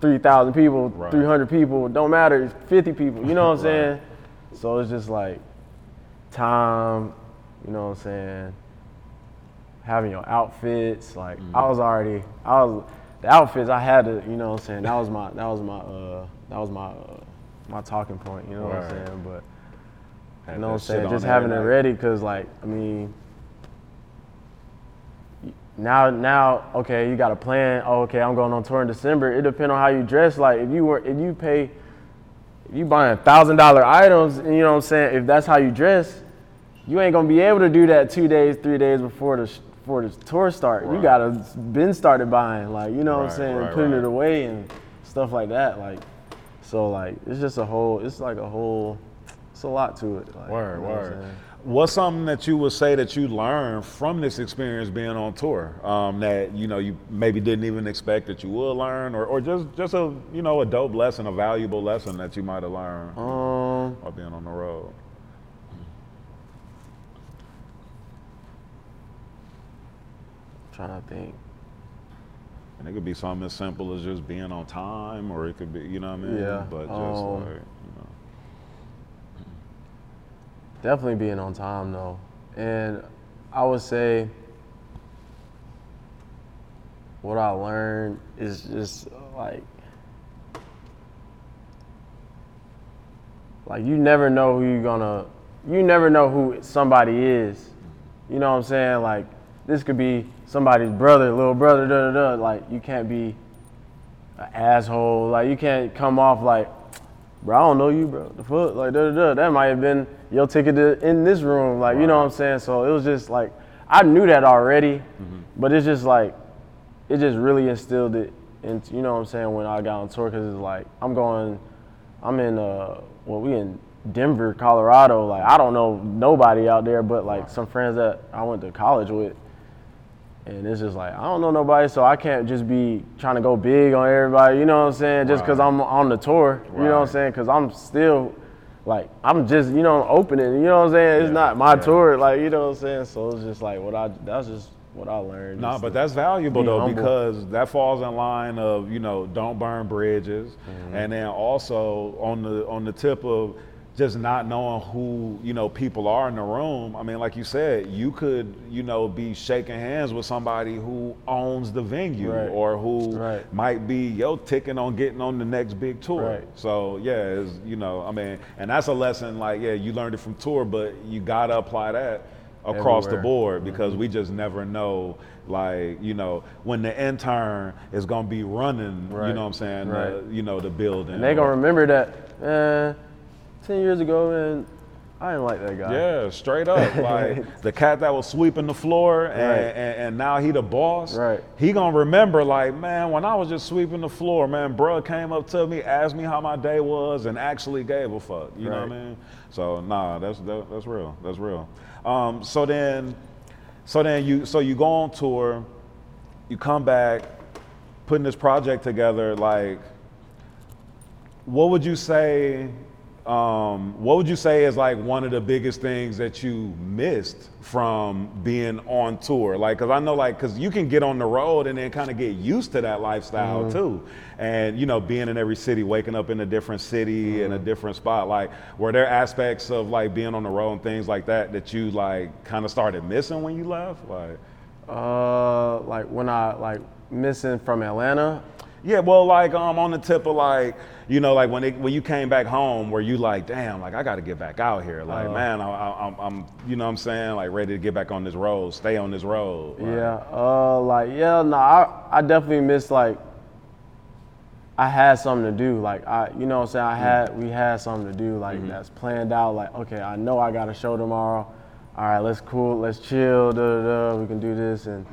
3,000 people, Right. 300 people. Don't matter, it's 50 people. You know what I'm Right. saying? So it's just like time. You know what I'm saying? Having your outfits, like I was already, I was the outfits I had to, you know what I'm saying? That was my, that was my, uh, that was my, uh, my talking point. You know what I'm saying? But you know what I'm saying? Just having it ready, cause like I mean, now now okay, you got a plan. Oh, okay, I'm going on tour in December. It depends on how you dress. Like if you were if you pay, if you buying thousand dollar items, you know what I'm saying. If that's how you dress, you ain't gonna be able to do that two days, three days before the sh- before the tour start. You gotta been started buying, like you know what I'm saying, right, putting right. it away and stuff like that. Like, so like it's just a whole. It's like a whole. It's a lot to it. Like, Word, you know word. saying? What's something that you would say that you learned from this experience being on tour um, that you know you maybe didn't even expect that you would learn, or, or just just a you know a dope lesson, a valuable lesson that you might have learned Um, while being on the road? Trying to think. And it could be something as simple as just being on time, or it could be you know what I mean. Yeah, But just um, like you know. Definitely being on time though. And I would say what I learned is just like like you never know who you're gonna you never know who somebody is. You know what I'm saying? Like this could be somebody's brother, little brother, da da da. Like you can't be an asshole. Like you can't come off like bro, I don't know you, bro. The fuck, like da da da. That might have been your ticket to, in this room, like you know what I'm saying. So it was just like I knew that already, but it's just like it just really instilled it into you know what I'm saying when I got on tour because it's like I'm going, I'm in uh well we in Denver, Colorado. Like I don't know nobody out there, but like some friends that I went to college with. And it's just like I don't know nobody, so I can't just be trying to go big on everybody. You know what I'm saying? Just because Right. I'm on the tour. You know what I'm saying? Because I'm still like I'm just you know opening. You know what I'm saying? It's Yeah, not my yeah. tour. Like you know what I'm saying? So it's just like what I that's just what I learned. No, just but that's valuable though humble. because that falls in line of you know don't burn bridges, Mm-hmm. and then also on the on the tip of just not knowing who you know people are in the room. I mean, like you said, you could you know be shaking hands with somebody who owns the venue Right. or who Right. might be your ticking on getting on the next big tour. Right. So yeah, it's, you know, I mean, and that's a lesson. Like yeah, you learned it from tour, but you gotta apply that across the board because mm-hmm. we just never know like you know when the intern is gonna be running you know what i'm saying the, you know the building And they gonna remember that, man. Ten years ago, man, I didn't like that guy. yeah straight up. Like the cat that was sweeping the floor and, Right. and, and now he the boss. Right. he gonna remember like man when i was just sweeping the floor man bruh came up to me asked me how my day was and actually gave a fuck. You know what i mean? So nah that's that, that's real. That's real. Um, so then so then you so you go on tour you come back putting this project together like what would you say um, what would you say is like one of the biggest things that you missed from being on tour? Like because i know like because you can get on the road and then kind of get used to that lifestyle too. And you know being in every city waking up in a different city in a different spot like were there aspects of like being on the road and things like that that you like kind of started missing when you left? Like Uh, like when I like missing from Atlanta. Yeah, well, like um, on the tip of like, you know, like when it, when you came back home, were you like, damn, like I got to get back out here, like Uh. man, I, I, I'm, I'm, you know, what I'm saying, like ready to get back on this road, stay on this road. like- Yeah. Uh, like yeah, no, I I definitely miss like. I had something to do. Like I, you know, what I'm saying I had we had something to do. Like that's planned out. Like okay, I know I got a show tomorrow. All right, let's cool, let's chill. Da da da. We can do this and.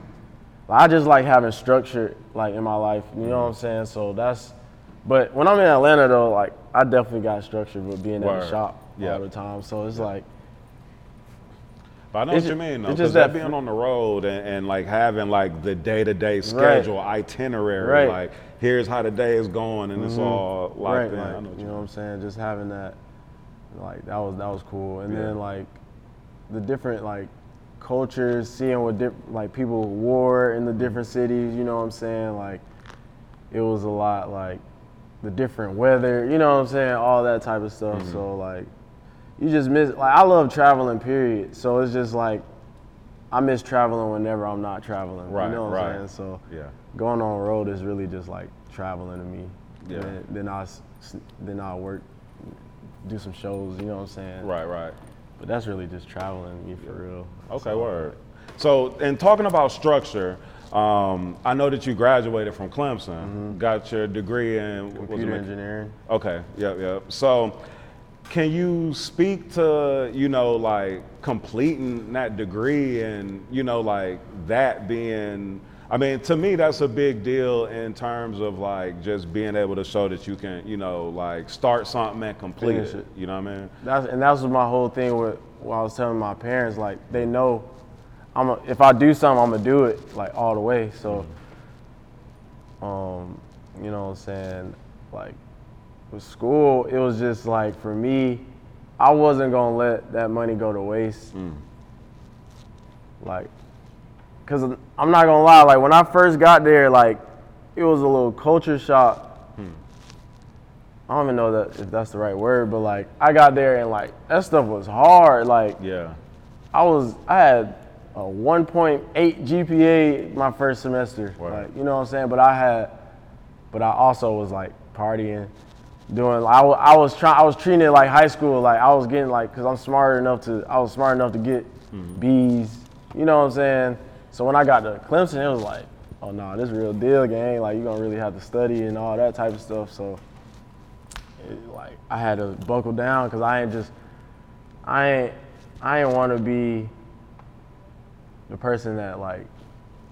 I just like having structure like in my life, you know what I'm saying? So that's but when I'm in Atlanta though, like I definitely got structure with being at Word. the shop Yeah. all the time. So it's like But I know It's what you mean, though, because just that that being on the road and, and like having like the day-to-day schedule, itinerary, Right. like here's how the day is going, and it's mm-hmm. all locked right, in. I like, know what you know what I'm saying? Just having that, like that was that was cool. And Yeah. then like the different like cultures, seeing what diff- like people wore in the different cities. You know what I'm saying? Like it was a lot like the different weather. You know what I'm saying? All that type of stuff. Mm-hmm. So like you just miss like I love traveling. Period. So it's just like. I miss traveling whenever I'm not traveling. Right, you know what right. I'm saying? So Yeah. going on road is really just like traveling to me. Yeah. Then, then I then I work, do some shows. You know what I'm saying? Right, right. But that's really just traveling me for real. Okay, So, word. So, in talking about structure, um, I know that you graduated from Clemson, got your degree in what was it, Mm-hmm. Computer mech- engineering. Okay, yep, yep. So, can you speak to you know like completing that degree and you know like that being I mean, to me, that's a big deal in terms of like just being able to show that you can, you know, like start something and complete it. it. You know what I mean? That's and that's was my whole thing with what I was telling my parents. Like they know, I'm a, if I do something, I'm gonna do it like all the way. So, um, you know what I'm saying? Like with school, it was just like for me, I wasn't gonna let that money go to waste. Like, cause I'm not gonna lie. Like when I first got there, like it was a little culture shock. Hmm. I don't even know that if that's the right word, but like I got there and like that stuff was hard. Like Yeah. I was I had a 1.8 GPA my first semester. Right. Like you know what I'm saying? But I had but I also was like partying, doing I, I was trying I was treating it like high school. Like I was getting like cuz I'm smart enough to I was smart enough to get hmm. B's. You know what I'm saying? So when I got to Clemson, it was like, oh no, this real deal gang. Like you gonna really have to study and all that type of stuff. So it, like I had to buckle down because I ain't just I ain't I ain't want to be the person that like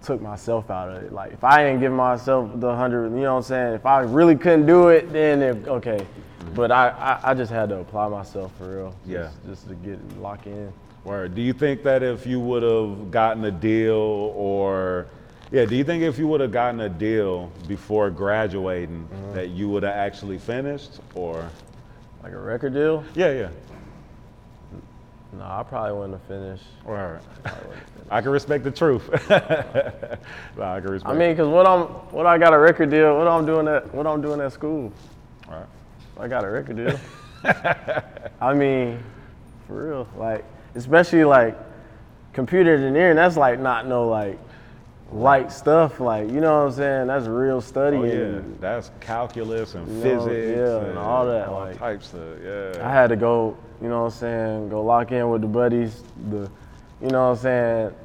took myself out of it. Like if I didn't give myself the hundred, you know what I'm saying? If I really couldn't do it, then if, okay. But I, I I just had to apply myself for real. Yeah. Just, just to get lock in. Word. Do you think that if you would have gotten a deal or yeah, do you think if you would have gotten a deal before graduating mm-hmm. that you would have actually finished or Like a record deal? Yeah, yeah. No, I probably wouldn't have finished. Word. I can respect the truth. No, I can respect I mean, cause what I'm what I got a record deal. What I'm doing at what I'm doing at school. Right. I got a record deal. I mean, for real, like especially like computer engineering. That's like not no like light stuff. Like you know what I'm saying? That's real study. Oh, yeah, that's calculus and You know, physics yeah, and all that, like- types of yeah. I had to go. You know what I'm saying? Go lock in with the buddies. The, you know what I'm saying?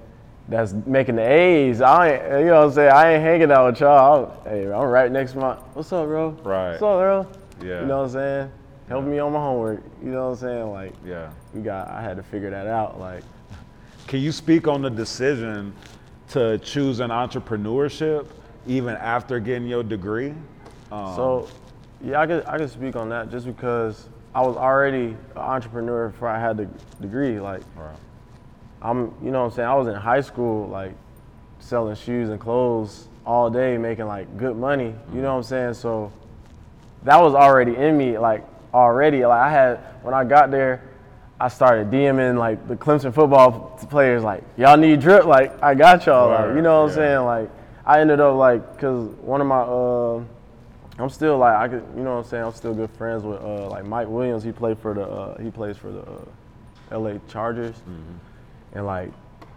That's making the A's. I ain't, you know what I'm saying? I ain't hanging out with y'all. I'm, hey, I'm right next to my. What's up, bro? Right. What's up, bro? Yeah. You know what I'm saying? Helping me on my homework. You know what I'm saying? Like, yeah. we got. I had to figure that out. Like, Can you speak on the decision to choose an entrepreneurship even after getting your degree? Um, so, yeah, I could I could speak on that just because I was already an entrepreneur before I had the degree. Like, Right. I'm, you know what I'm saying? I was in high school, like, selling shoes and clothes all day, making like good money. You know what I'm saying? So that was already in me, like, already. Like, I had, when I got there, I started DMing like the Clemson football players, like, y'all need drip? Like, I got y'all. Like, you know what I'm saying? Like, I ended up like, cause one of my, uh, I'm still like, I could, you know what I'm saying? I'm still good friends with uh, like Mike Williams. He played for the, uh, he plays for the uh, LA Chargers and like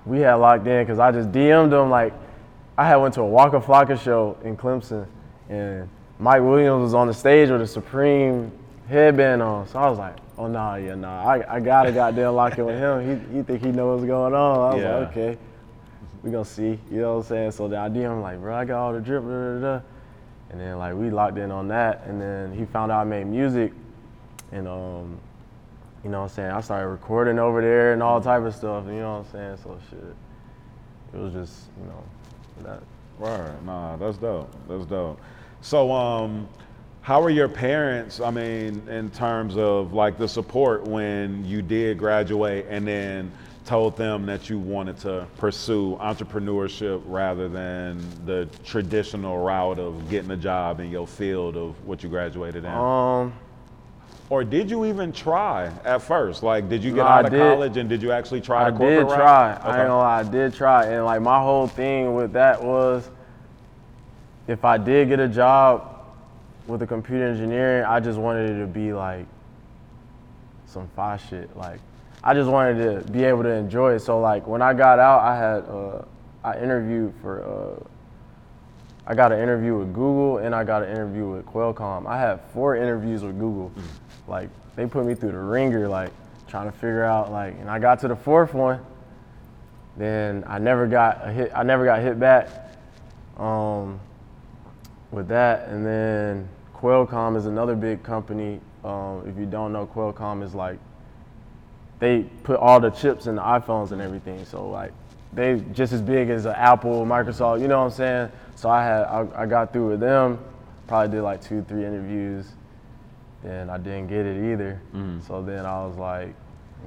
we had locked in because I just DM'd him like I had went to a Waka Flocka show in Clemson and Mike Williams was on the stage with a Supreme headband on. So I was like, oh nah, yeah, nah. I, I gotta goddamn lock in with him. He, he think he knows what's going on. I was Yeah. like, okay, we gonna see. You know what I'm saying? So the idea I'm like, bro, I got all the drip, da, da, da. And then like we locked in on that and then he found out I made music and um you know what I'm saying? I started recording over there and all type of stuff, you know what I'm saying? So shit. It was just, you know, that Right. Nah, that's dope. That's dope. So, um, how were your parents? I mean, in terms of like the support when you did graduate, and then told them that you wanted to pursue entrepreneurship rather than the traditional route of getting a job in your field of what you graduated in. um or did you even try at first? Like, did you get No, out I of did. college and did you actually try I did try. I Okay. ain't gonna lie, I did try. And like my whole thing with that was if I did get a job with the computer engineering, I just wanted it to be like some fire shit. Like I just wanted to be able to enjoy it. So like when I got out, I had uh, I interviewed for uh, I got an interview with Google and I got an interview with Qualcomm. I had four interviews with Google. Like they put me through the ringer, like trying to figure out like, and I got to the fourth one. Then I never got a hit. I never got hit back um, with that. And then Qualcomm is another big company Um, if you don't know, Qualcomm is like they put all the chips in the iPhones and everything. So like they just as big as Apple, Microsoft. You know what I'm saying? So I had I, I got through with them. Probably did like two, three interviews, and I didn't get it either. So then I was like,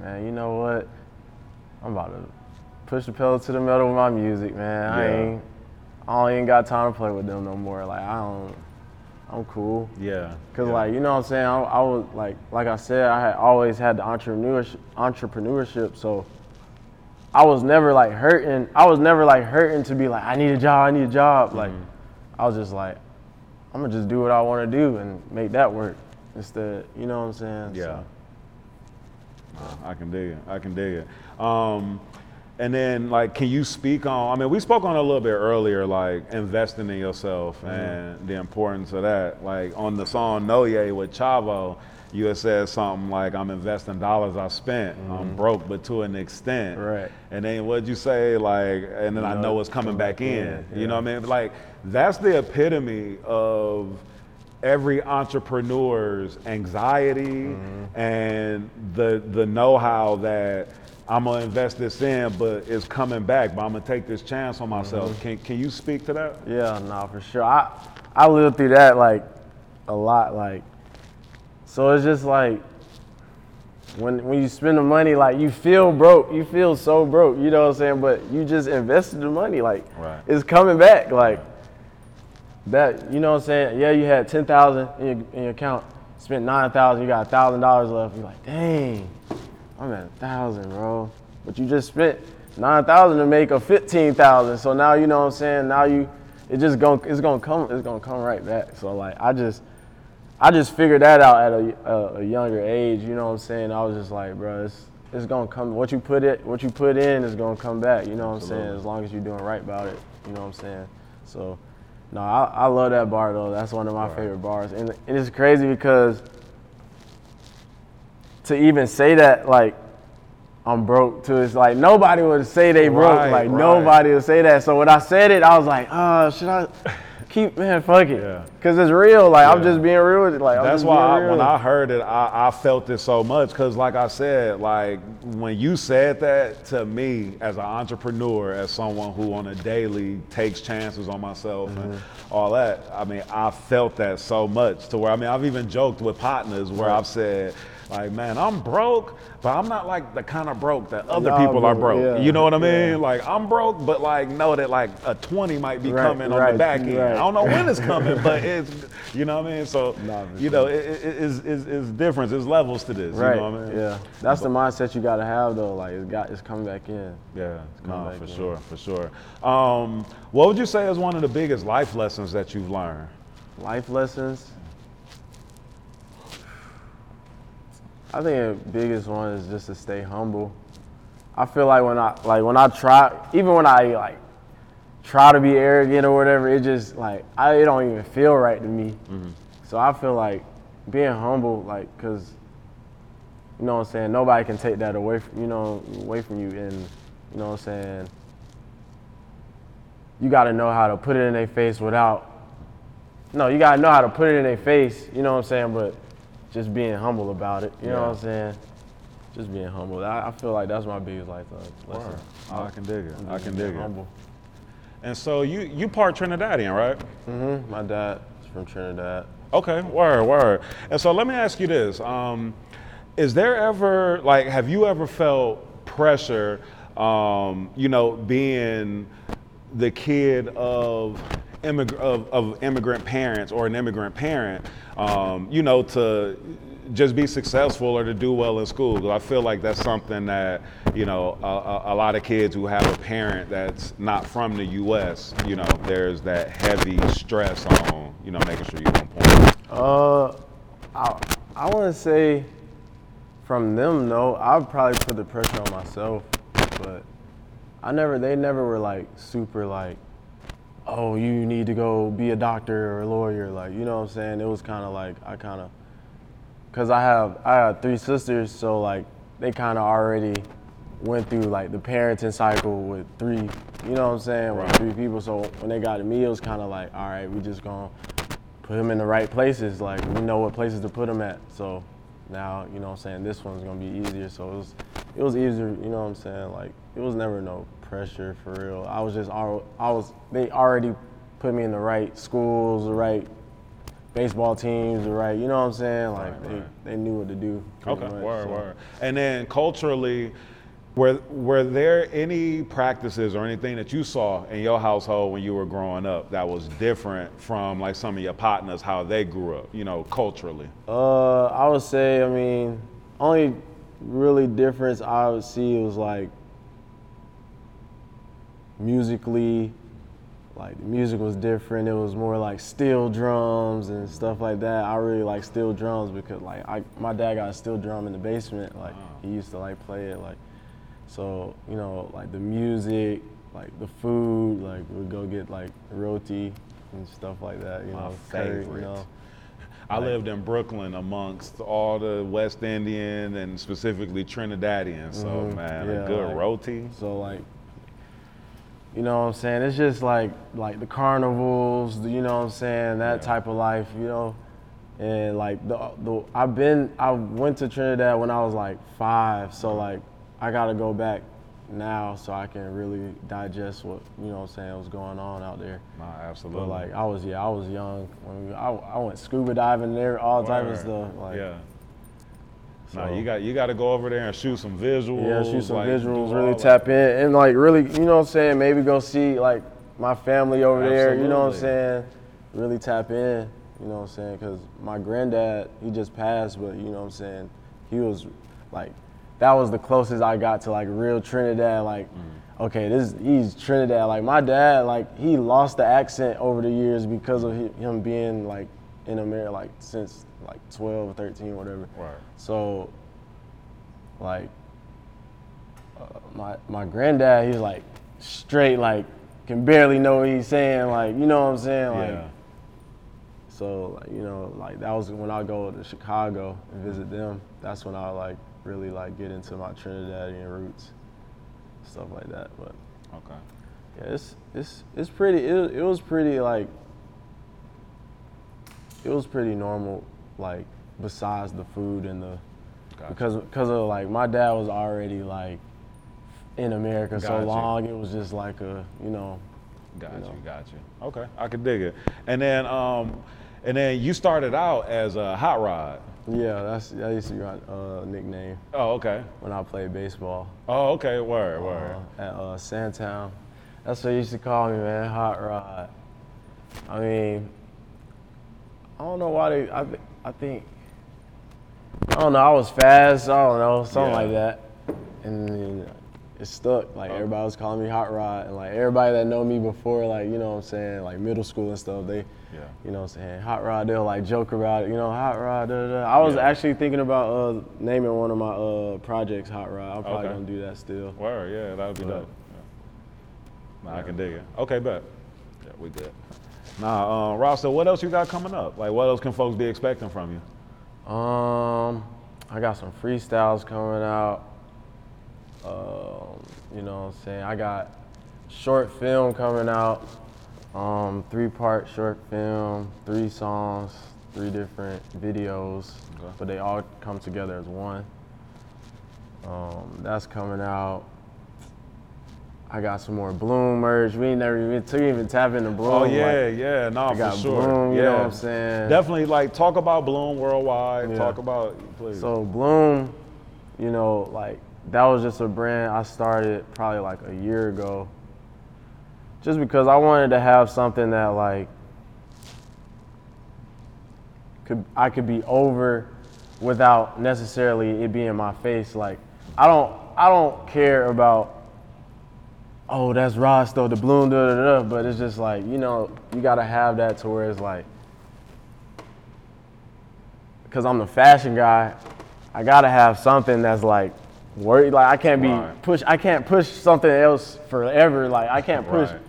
man, you know what? I'm about to push the pedal to the metal with my music, man. I ain't I don't even got time to play with them no more. Like I don't. I'm cool. Yeah. Cause yeah. like you know what I'm saying, I, I was like like I said, I had always had the entrepreneurship entrepreneurship, so I was never like hurting. I was never like hurting to be like I need a job, I need a job. Like I was just like I'm gonna just do what I want to do and make that work instead. You know what I'm saying? Yeah. So, I can dig it. I can dig it. Um, and then, like, can you speak on? I mean, we spoke on a little bit earlier, like investing in yourself mm-hmm. and the importance of that. Like on the song "No Ye" with Chavo, you had said something like, "I'm investing dollars I spent. I'm mm-hmm. broke, but to an extent." Right. And then what'd you say? Like, and then I know know it's coming back in. in, You know what I mean? Like, that's the epitome of every entrepreneur's anxiety mm-hmm. and the the know-how that I'm gonna invest this in, but it's coming back. But I'm gonna take this chance on myself. Mm-hmm. Can can you speak to that? yeah, nah, for sure. I I lived through that like a lot. Like so, it's just like when when you spend the money, like you feel broke. You feel so broke. You know what I'm saying? But you just invested the money. Like Right. it's coming back. Like that. You know what I'm saying? Yeah, you had ten thousand in your, in your account. Spent nine thousand. You got thousand dollars left. You're like, dang, I'm at a thousand, bro. But you just spent nine thousand to make a fifteen thousand. So now you know what I'm saying. Now you, it just going it's gonna come, it's gonna come right back. So like I just, I just figured that out at a, a, a younger age. You know what I'm saying? I was just like, bro, it's it's gonna come. What you put it, what you put in is gonna come back. You know what I'm saying? As long as you're doing right about it. You know what I'm saying? So. No, I, I love that bar though. That's one of my favorite bars, and, and it's crazy because to even say that like I'm broke to it's like nobody would say they broke. Right, like right. nobody would say that. So when I said it, I was like, oh, should I keep man, fuck it. Yeah. Cause it's real. Like I'm just being real with it. Like I'm That's why I, when. I heard it, I, I felt it so much because, like I said, like when you said that to me as an entrepreneur, as someone who on a daily takes chances on myself and Mm-hmm. all that, I mean, I felt that so much to where I mean, I've even joked with partners where I've said. Like man, I'm broke, but I'm not like the kind of broke that other Y'all people are broke, yeah, You know what I mean? yeah. Like I'm broke, but like know that like a 20 might be Right, coming on the back end. right. I don't know when it's coming, but it's you know what I mean. So you know, it, it, it's, it's, it's difference. There's levels to this. right. You know what I mean? Yeah. That's the mindset you gotta have though. Like it's got it's coming back in. Yeah. It's coming No, back for in. sure, for sure. Um, what would you say is one of the biggest life lessons that you've learned? life lessons. I think the biggest one is just to stay humble. I feel like when I like when I try, even when I like try to be arrogant or whatever, it just like I it don't even feel right to me. Mm-hmm. So I feel like being humble, like, cause you know what I'm saying. Nobody can take that away from you know away from you, and you know what I'm saying. You got to know how to put it in their face without no, you gotta know how to put it in their face, you know what I'm saying, but just being humble about it, you know what I'm saying? Just being humble. I, I feel like that's my biggest life uh, lesson. Oh, I can dig it. I can dig it. humble. And so you you part Trinidadian, right? Mm hmm My dad is from Trinidad. Okay, word, word. And so let me ask you this: um, Is there ever like have you ever felt pressure? Um, you know, being the kid of immig- of, of immigrant parents or an immigrant parent, um, you know, to just be successful or to do well in school. I feel like that's something that you know a, a, a lot of kids who have a parent that's not from the U.S. You know, there's that heavy stress on you know making sure you're on point. Uh, I, I want to say from them, no. I would probably put the pressure on myself, but I never, they never were like super like, oh, you need to go be a doctor or a lawyer. Like, you know what I'm saying? It was kind of like, I kind of, cause I have, I have three sisters, so like they kind of already went through like the parenting cycle with three, you know what I'm saying, with three people. So when they got to me, it was kind of like, all right, we just gonna put him in the right places. Like we know what places to put him at. So now, you know what I'm saying, this one's gonna be easier. So it was it was easier, you know what I'm saying? Like it was never no pressure for real. I was just I was they already put me in the right schools, the right baseball teams, the right, you know what I'm saying? Like Right, they, right. they knew what to do. Okay, much, word, so. word. And then culturally, were were there any practices or anything that you saw in your household when you were growing up that was different from like some of your partners how they grew up, you know, culturally? Uh, I would say, I mean, only really difference I would see was like musically, like the music was different. It was more like steel drums and stuff like that. I really like steel drums because like I, my dad got a steel drum in the basement. Like he used to like play it. Like so, you know, like the music, like the food, like we'd go get like roti and stuff like that. You My know, curry, favorite. you know. I Like- lived in Brooklyn amongst all the West Indian and specifically Trinidadian. So Mhm, man, yeah, a good like- roti. So like, you know what I'm saying? It's just like like the carnivals, the- you know what I'm saying? That Yeah. type of life, you know. And like the the I've been I went to Trinidad when I was like five, so uh-huh. like I gotta go back now so I can really digest what you know what I'm saying was going on out there. Nah, absolutely. But like I was yeah I was young when we, I, I went scuba diving there all type of stuff like yeah. Nah, you got you got to go over there and shoot some visuals. Yeah, shoot some like, visuals, all really tap in, and like really, you know what I'm saying? Maybe go see like my family over there. You know what I'm saying? Really tap in. You know what I'm saying? Because my granddad, he just passed, but you know what I'm saying? He was like, that was the closest I got to like real Trinidad. Like, Mm. okay, this he's Trinidad. Like my dad, like he lost the accent over the years because of him being like in America like since like 12 or 13, whatever. Right. So, like, uh, my my granddad, he's like straight, like can barely know what he's saying, like you know what I'm saying, like. Yeah. So like, you know, like that was when I go to Chicago and visit them. That's when I like really like get into my Trinidadian roots, stuff like that. But Okay. yeah, it's it's it's pretty. It, it was pretty like. It was pretty normal, like besides the food and the, Gotcha. because because of like my dad was already like, in America so long. It was just like a you know. Got you you, know. got you. Okay, I could dig it. And then, um, and then you started out as a hot rod. Yeah, that's that used to be my uh, nickname Oh, okay. when I played baseball. Oh, okay. Word, word. uh, at uh, Sandtown. That's what they used to call me, man, Hot Rod. I mean, I don't know why they. I, th- I think. I don't know. I was fast. I don't know, something Yeah. like that, and then it stuck. Like Oh. everybody was calling me Hot Rod, and like everybody that know me before, like you know what I'm saying, like middle school and stuff, they. Yeah. You know what I'm saying? Hot Rod, they'll like joke about it, you know, Hot Rod, da, da, da. I was Yeah. actually thinking about uh, naming one of my uh, projects Hot Rod. I'm probably Okay. gonna do that still. Word, yeah, that would be But- dope. Yeah. Nah, I can dig it. Okay, bet. Yeah, we good. Nah, uh, Ross, so what else you got coming up? Like, what else can folks be expecting from you? Um, I got some freestyles coming out. Um, you know what I'm saying? I got short film coming out. Um, three part short film, three songs, three different videos, Okay. but they all come together as one. Um, that's coming out. I got some more Bloom merch. We ain't never even took even tap into oh, Bloom. Oh like- yeah, yeah, nah, I for got sure. Bloom, yeah, you know what I'm saying? Definitely, like talk about Bloom worldwide. Yeah. Talk about, please. So Bloom, you know, like that was just a brand I started probably like a year ago. Just because I wanted to have something that like could I could be over without necessarily it being my face. Like I don't I don't care about oh that's Ross though the Bloom da da da but it's just like, you know, you gotta have that to where it's like because I'm the fashion guy, I gotta have something that's like worried. Like I can't be Right. push. I can't push something else forever. Like I can't push Right.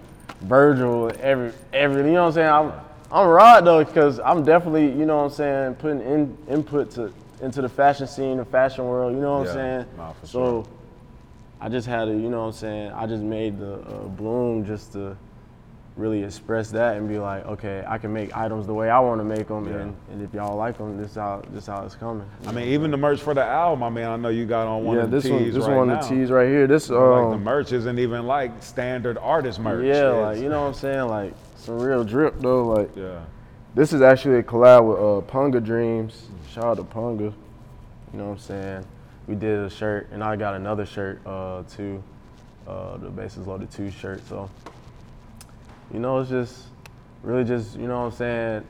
Virgil every every. You know what I'm saying? I'm I'm Rod though because I'm definitely you know what I'm saying putting in input to into the fashion scene, the fashion world. You know what Yeah. I'm saying? Nah, for so sure. I just had to. You know what I'm saying? I just made the uh, bloom just to really express that and be like, okay, I can make items the way I want to make them, Yeah. and, and if y'all like them, this how this how it's coming. I mean, even the merch for the album. I mean, I know you got on one yeah, of the this one, tees this right one now. of the tees right here. This like the um, merch isn't even like standard artist merch. yeah, It's- like you know what I'm saying, like some real drip though. Like Yeah. this is actually a collab with uh, Punga Dreams. Shout out to Punga. You know what I'm saying? We did a shirt, and I got another shirt uh, too, uh, the Bases Loaded 2 shirt. So, you know, it's just really just, you know what I'm saying?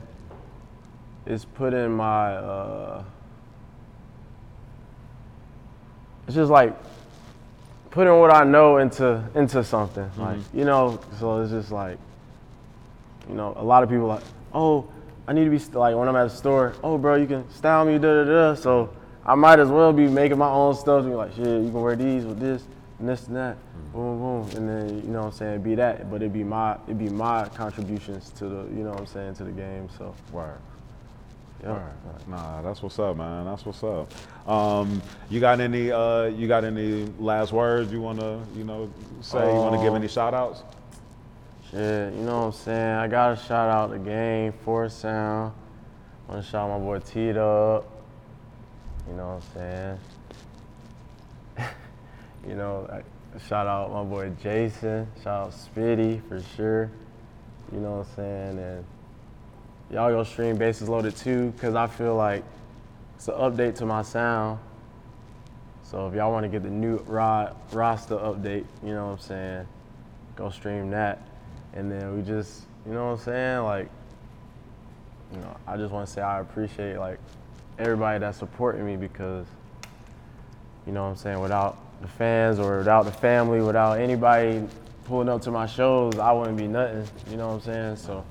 It's putting my, uh, it's just like putting what I know into into something. Like, you know, so it's just like, you know, a lot of people like, oh, I need to be st- like when I'm at the store. Oh, bro, you can style me, da da da. So I might as well be making my own stuff. To be like, shit, you can wear these with this and this and that. Boom, boom, and then you know what I'm saying, be that. But it'd be my it'd be my contributions to the you know what I'm saying to the game. So Word. yeah. Word. Nah, that's what's up, man. That's what's up. Um, you got any? Uh, you got any last words you wanna, you know, say? you wanna give Um, any shout outs? Shit, you know what I'm saying? I gotta shout out the game, Force Sound. Wanna shout my boy T up. You know what I'm saying? you know, I, shout out my boy Jason. Shout out Spitty for sure. You know what I'm saying? And y'all go stream Bases Loaded 2, cause I feel like it's an update to my sound. So if y'all want to get the new rod roster update, you know what I'm saying? Go stream that. And then we just, you know what I'm saying? Like, you know, I just want to say I appreciate like everybody that's supporting me because, you know what I'm saying, without the fans or without the family, without anybody pulling up to my shows, I wouldn't be nothing. You know what I'm saying? So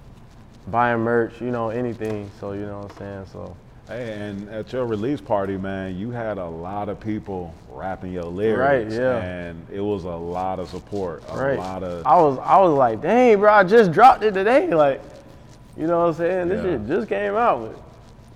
buying merch, you know, anything. So you know what I'm saying? So Hey, and at your release party, man, you had a lot of people rapping your lyrics. Right, yeah. And it was a lot of support. A right. lot of. I was I was like, dang, bro, I just dropped it today. Like, you know what I'm saying? This Yeah. shit just came out.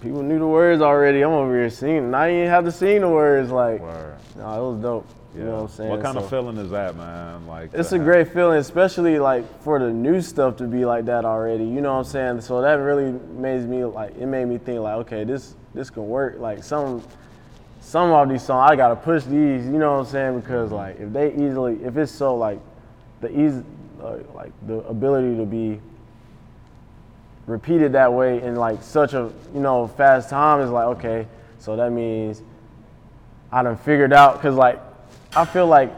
People knew the words already. I'm over here singing. I didn't have to sing the words. Like, Word. no, it was dope. You know what I'm saying? What kind So- of feeling is that, man? Like It's a have- great feeling, especially like for the new stuff to be like that already. You know what I'm saying? So that really made me like it made me think like, okay, this this can work. Like some some of these songs I gotta push these. You know what I'm saying? Because like if they easily, if it's so like the easy, uh, like the ability to be repeated that way in like such a you know fast time is like okay. So that means I done figured out because like I feel like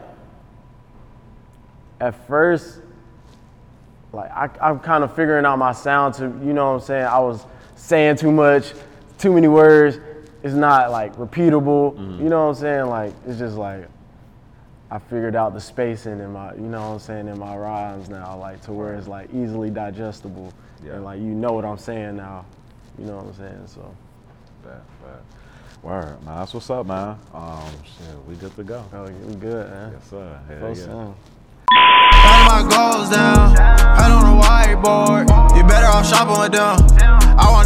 at first, like I, I'm kind of figuring out my sound to, you know what I'm saying? I was saying too much, too many words. It's not like repeatable. Mm-hmm. You know what I'm saying? Like it's just like I figured out the spacing in my, you know what I'm saying, in my rhymes now, like to where it's like easily digestible. Yeah. And like you know what I'm saying now. You know what I'm saying? So Bad, bad. Word, man. That's what's up, man. Um, shit, we good to go. oh, we good, man. Yes, sir. Hell Close yeah. sound. Writing my goals down, head on a whiteboard. You better off shopping with them.